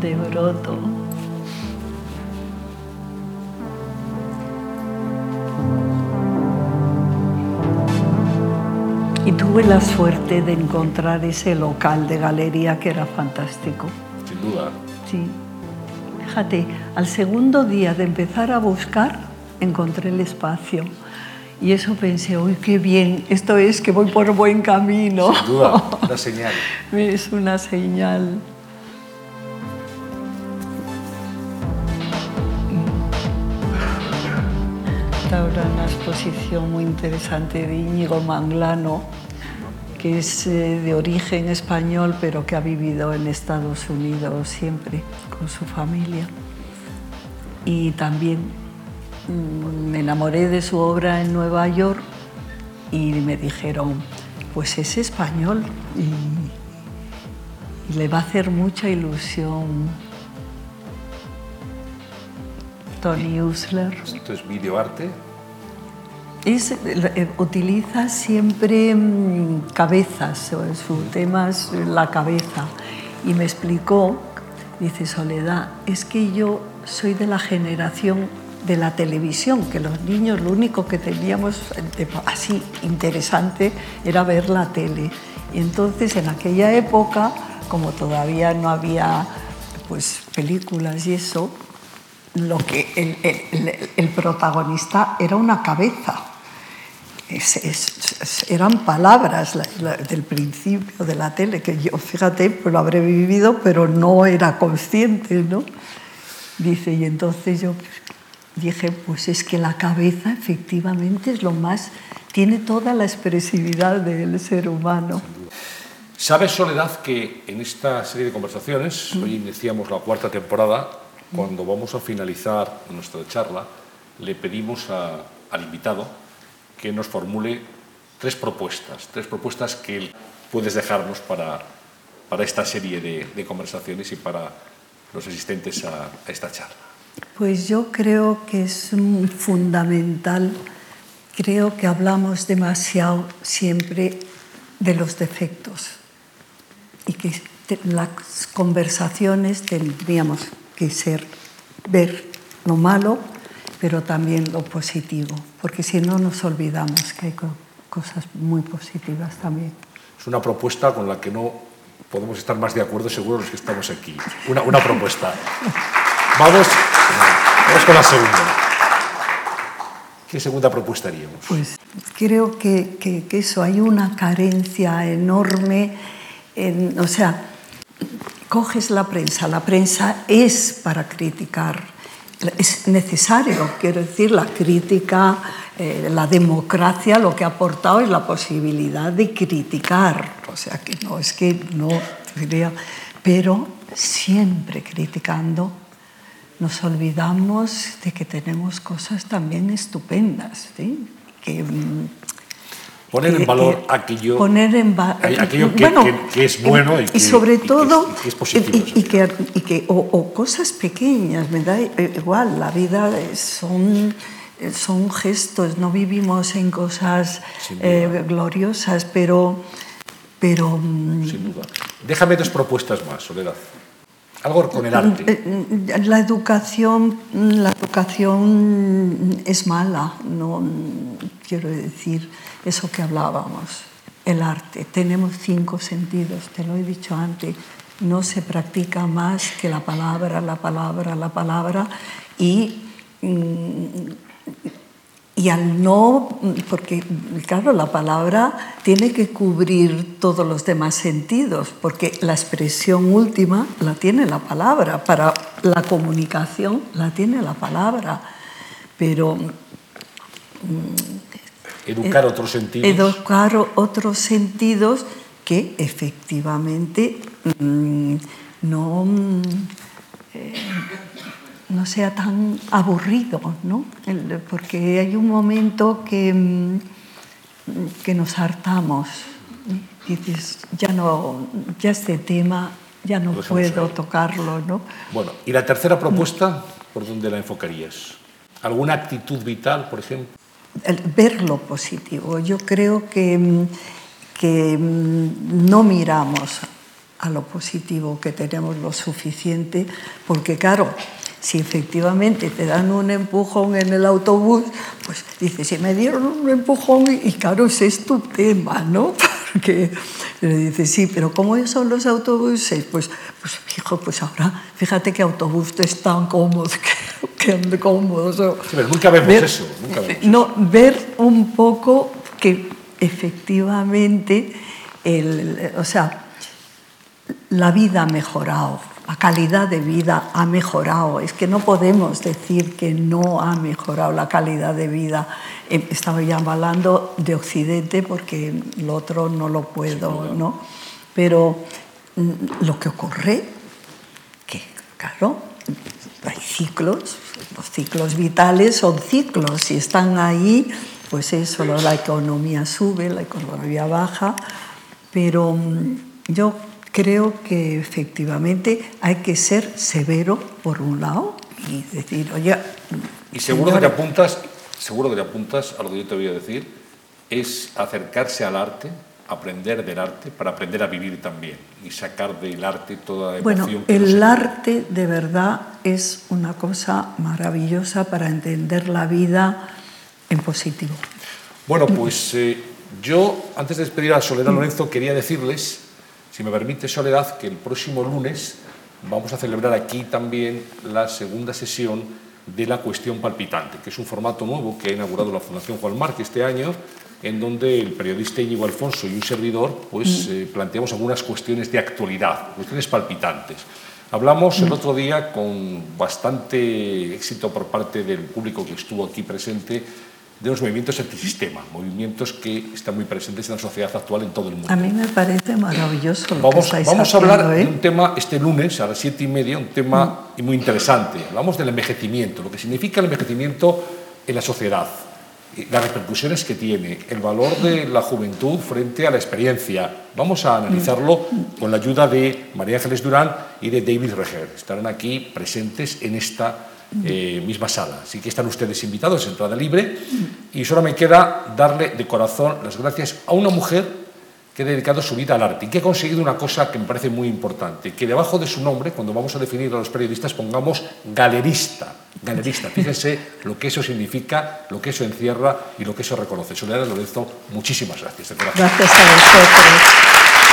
de, de broto. Tuve la suerte de encontrar ese local de galería que era fantástico. Sin duda. Sí. Fíjate, al segundo día de empezar a buscar, encontré el espacio. Y eso pensé, uy, qué bien, esto es que voy por buen camino. Sin duda. Una señal. Es una señal. Está ahora una exposición muy interesante de Íñigo Manglano, que es eh, de origen español, pero que ha vivido en Estados Unidos siempre con su familia. Y también mm, me enamoré de su obra en Nueva York y me dijeron, pues es español y, le va a hacer mucha ilusión. Tony Usler. Esto es videoarte. Es, eh, utiliza siempre mm, cabezas, su tema es la cabeza. Y me explicó, dice Soledad, es que yo soy de la generación de la televisión, que los niños lo único que teníamos de- así interesante era ver la tele. Y entonces en aquella época, como todavía no había pues, películas y eso, lo que el, el- el- protagonista era una cabeza. Es- es- es- eran palabras la- la- del principio de la tele, que yo, fíjate, pues lo habré vivido, pero no era consciente, ¿no? Dice, y entonces yo dije, pues es que la cabeza efectivamente es lo más, tiene toda la expresividad del ser humano. ¿Sabes, Soledad, que en esta serie de conversaciones, hoy iniciamos la cuarta temporada, cuando vamos a finalizar nuestra charla, le pedimos al invitado que nos formule tres propuestas, tres propuestas que puedes dejarnos para, para esta serie de, conversaciones y para los asistentes a, esta charla. Pues yo creo que es fundamental, creo que hablamos demasiado siempre de los defectos y que las conversaciones tendríamos que ser ver lo malo, pero también lo positivo, porque si no nos olvidamos que hay co- cosas muy positivas también. Es una propuesta con la que no podemos estar más de acuerdo, seguro los que estamos aquí. Una, una propuesta. Vamos, vamos con la segunda. ¿Qué segunda propuesta haríamos? Pues creo que, que- que eso, hay una carencia enorme, en- o sea, coges la prensa, la prensa es para criticar, es necesario, quiero decir, la crítica, eh, la democracia lo que ha aportado es la posibilidad de criticar, o sea, que no es que no, pero siempre criticando nos olvidamos de que tenemos cosas también estupendas, ¿sí? que, mm, Poner en valor que- aquello, poner en va- aquello que, bueno, que- que es bueno y, que, sobre todo y que es positivo. y- y que, o, o cosas pequeñas me da igual la vida son son gestos no vivimos en cosas eh, gloriosas pero pero mm, Sin duda. Déjame dos propuestas más, Soledad. Algo con el arte. Eh, la educación, la educación es mala, no quiero decir eso que hablábamos. El arte, tenemos cinco sentidos, te lo he dicho antes, no se practica más que la palabra, la palabra, la palabra. Y mm, y al no, porque claro, la palabra tiene que cubrir todos los demás sentidos, porque la expresión última la tiene la palabra, para la comunicación la tiene la palabra, pero... Educar otros sentidos. Educar otros sentidos que efectivamente mm, no... Mm, eh, no sea tan aburrido, ¿no? porque hay un momento que, mm, que nos hartamos. Y dices, ya, no, ya este tema ya no puedo tocarlo. ¿no? Bueno, ¿y la tercera propuesta, por dónde la enfocarías? ¿Alguna actitud vital, por ejemplo? Ver lo positivo. Yo creo que, mm, que mm, no miramos a lo positivo, que tenemos lo suficiente, porque claro, si efectivamente te dan un empujón en el autobús, pues dices, si me dieron un empujón, y claro, ese es tu tema, ¿no? Porque le dices, sí, pero ¿cómo son los autobuses? Pues, pues hijo, pues ahora, fíjate que autobús es tan cómodo, que, que cómodo. Sí, pero nunca vemos eso. Nunca vemos no, ver un poco que efectivamente, el, o sea, la vida ha mejorado la calidad de vida ha mejorado. Es que no podemos decir que no ha mejorado la calidad de vida. Eh, estaba ya hablando de Occidente porque lo otro no lo puedo, ¿no? Pero mm, lo que ocurre, que claro, hay ciclos, los ciclos vitales son ciclos y están ahí, pues eso, la economía sube, la economía baja, pero mm, yo creo que efectivamente hay que ser severo por un lado y decir, oye... Y seguro que te apuntas, seguro que te apuntas a lo que yo te voy a decir, es acercarse al arte, aprender del arte, para aprender a vivir también y sacar del arte toda la emoción. Bueno, el arte de verdad es una cosa maravillosa para entender la vida en positivo. Bueno, pues eh, yo, antes de despedir a Soledad Lorenzo, quería decirles si me permite, Soledad, que el próximo lunes vamos a celebrar aquí también la segunda sesión de la cuestión palpitante, que es un formato nuevo que ha inaugurado la Fundación Juan Marc este año, en donde el periodista Íñigo Alfonso y un servidor pues, mm. eh, planteamos algunas cuestiones de actualidad, cuestiones palpitantes. Hablamos el mm. otro día con bastante éxito por parte del público que estuvo aquí presente de los movimientos antisistema, movimientos que están muy presentes en la sociedad actual en todo el mundo. A mí me parece maravilloso. Lo vamos, que vamos a hablar de ¿eh? un tema este lunes a las siete y media, un tema muy interesante. Hablamos del envejecimiento, lo que significa el envejecimiento en la sociedad, las repercusiones que tiene, el valor de la juventud frente a la experiencia. Vamos a analizarlo con la ayuda de María Ángeles Durán y de David Reger. Estarán aquí presentes en esta eh, misma sala. Así que están ustedes invitados, entrada libre. Y solo me queda darle de corazón las gracias a una mujer que ha dedicado su vida al arte y que ha conseguido una cosa que me parece muy importante, que debajo de su nombre, cuando vamos a definir a los periodistas, pongamos galerista. Galerista, fíjense lo que eso significa, lo que eso encierra y lo que eso reconoce. Soledad Lorenzo, muchísimas gracias. Gracias a vosotros.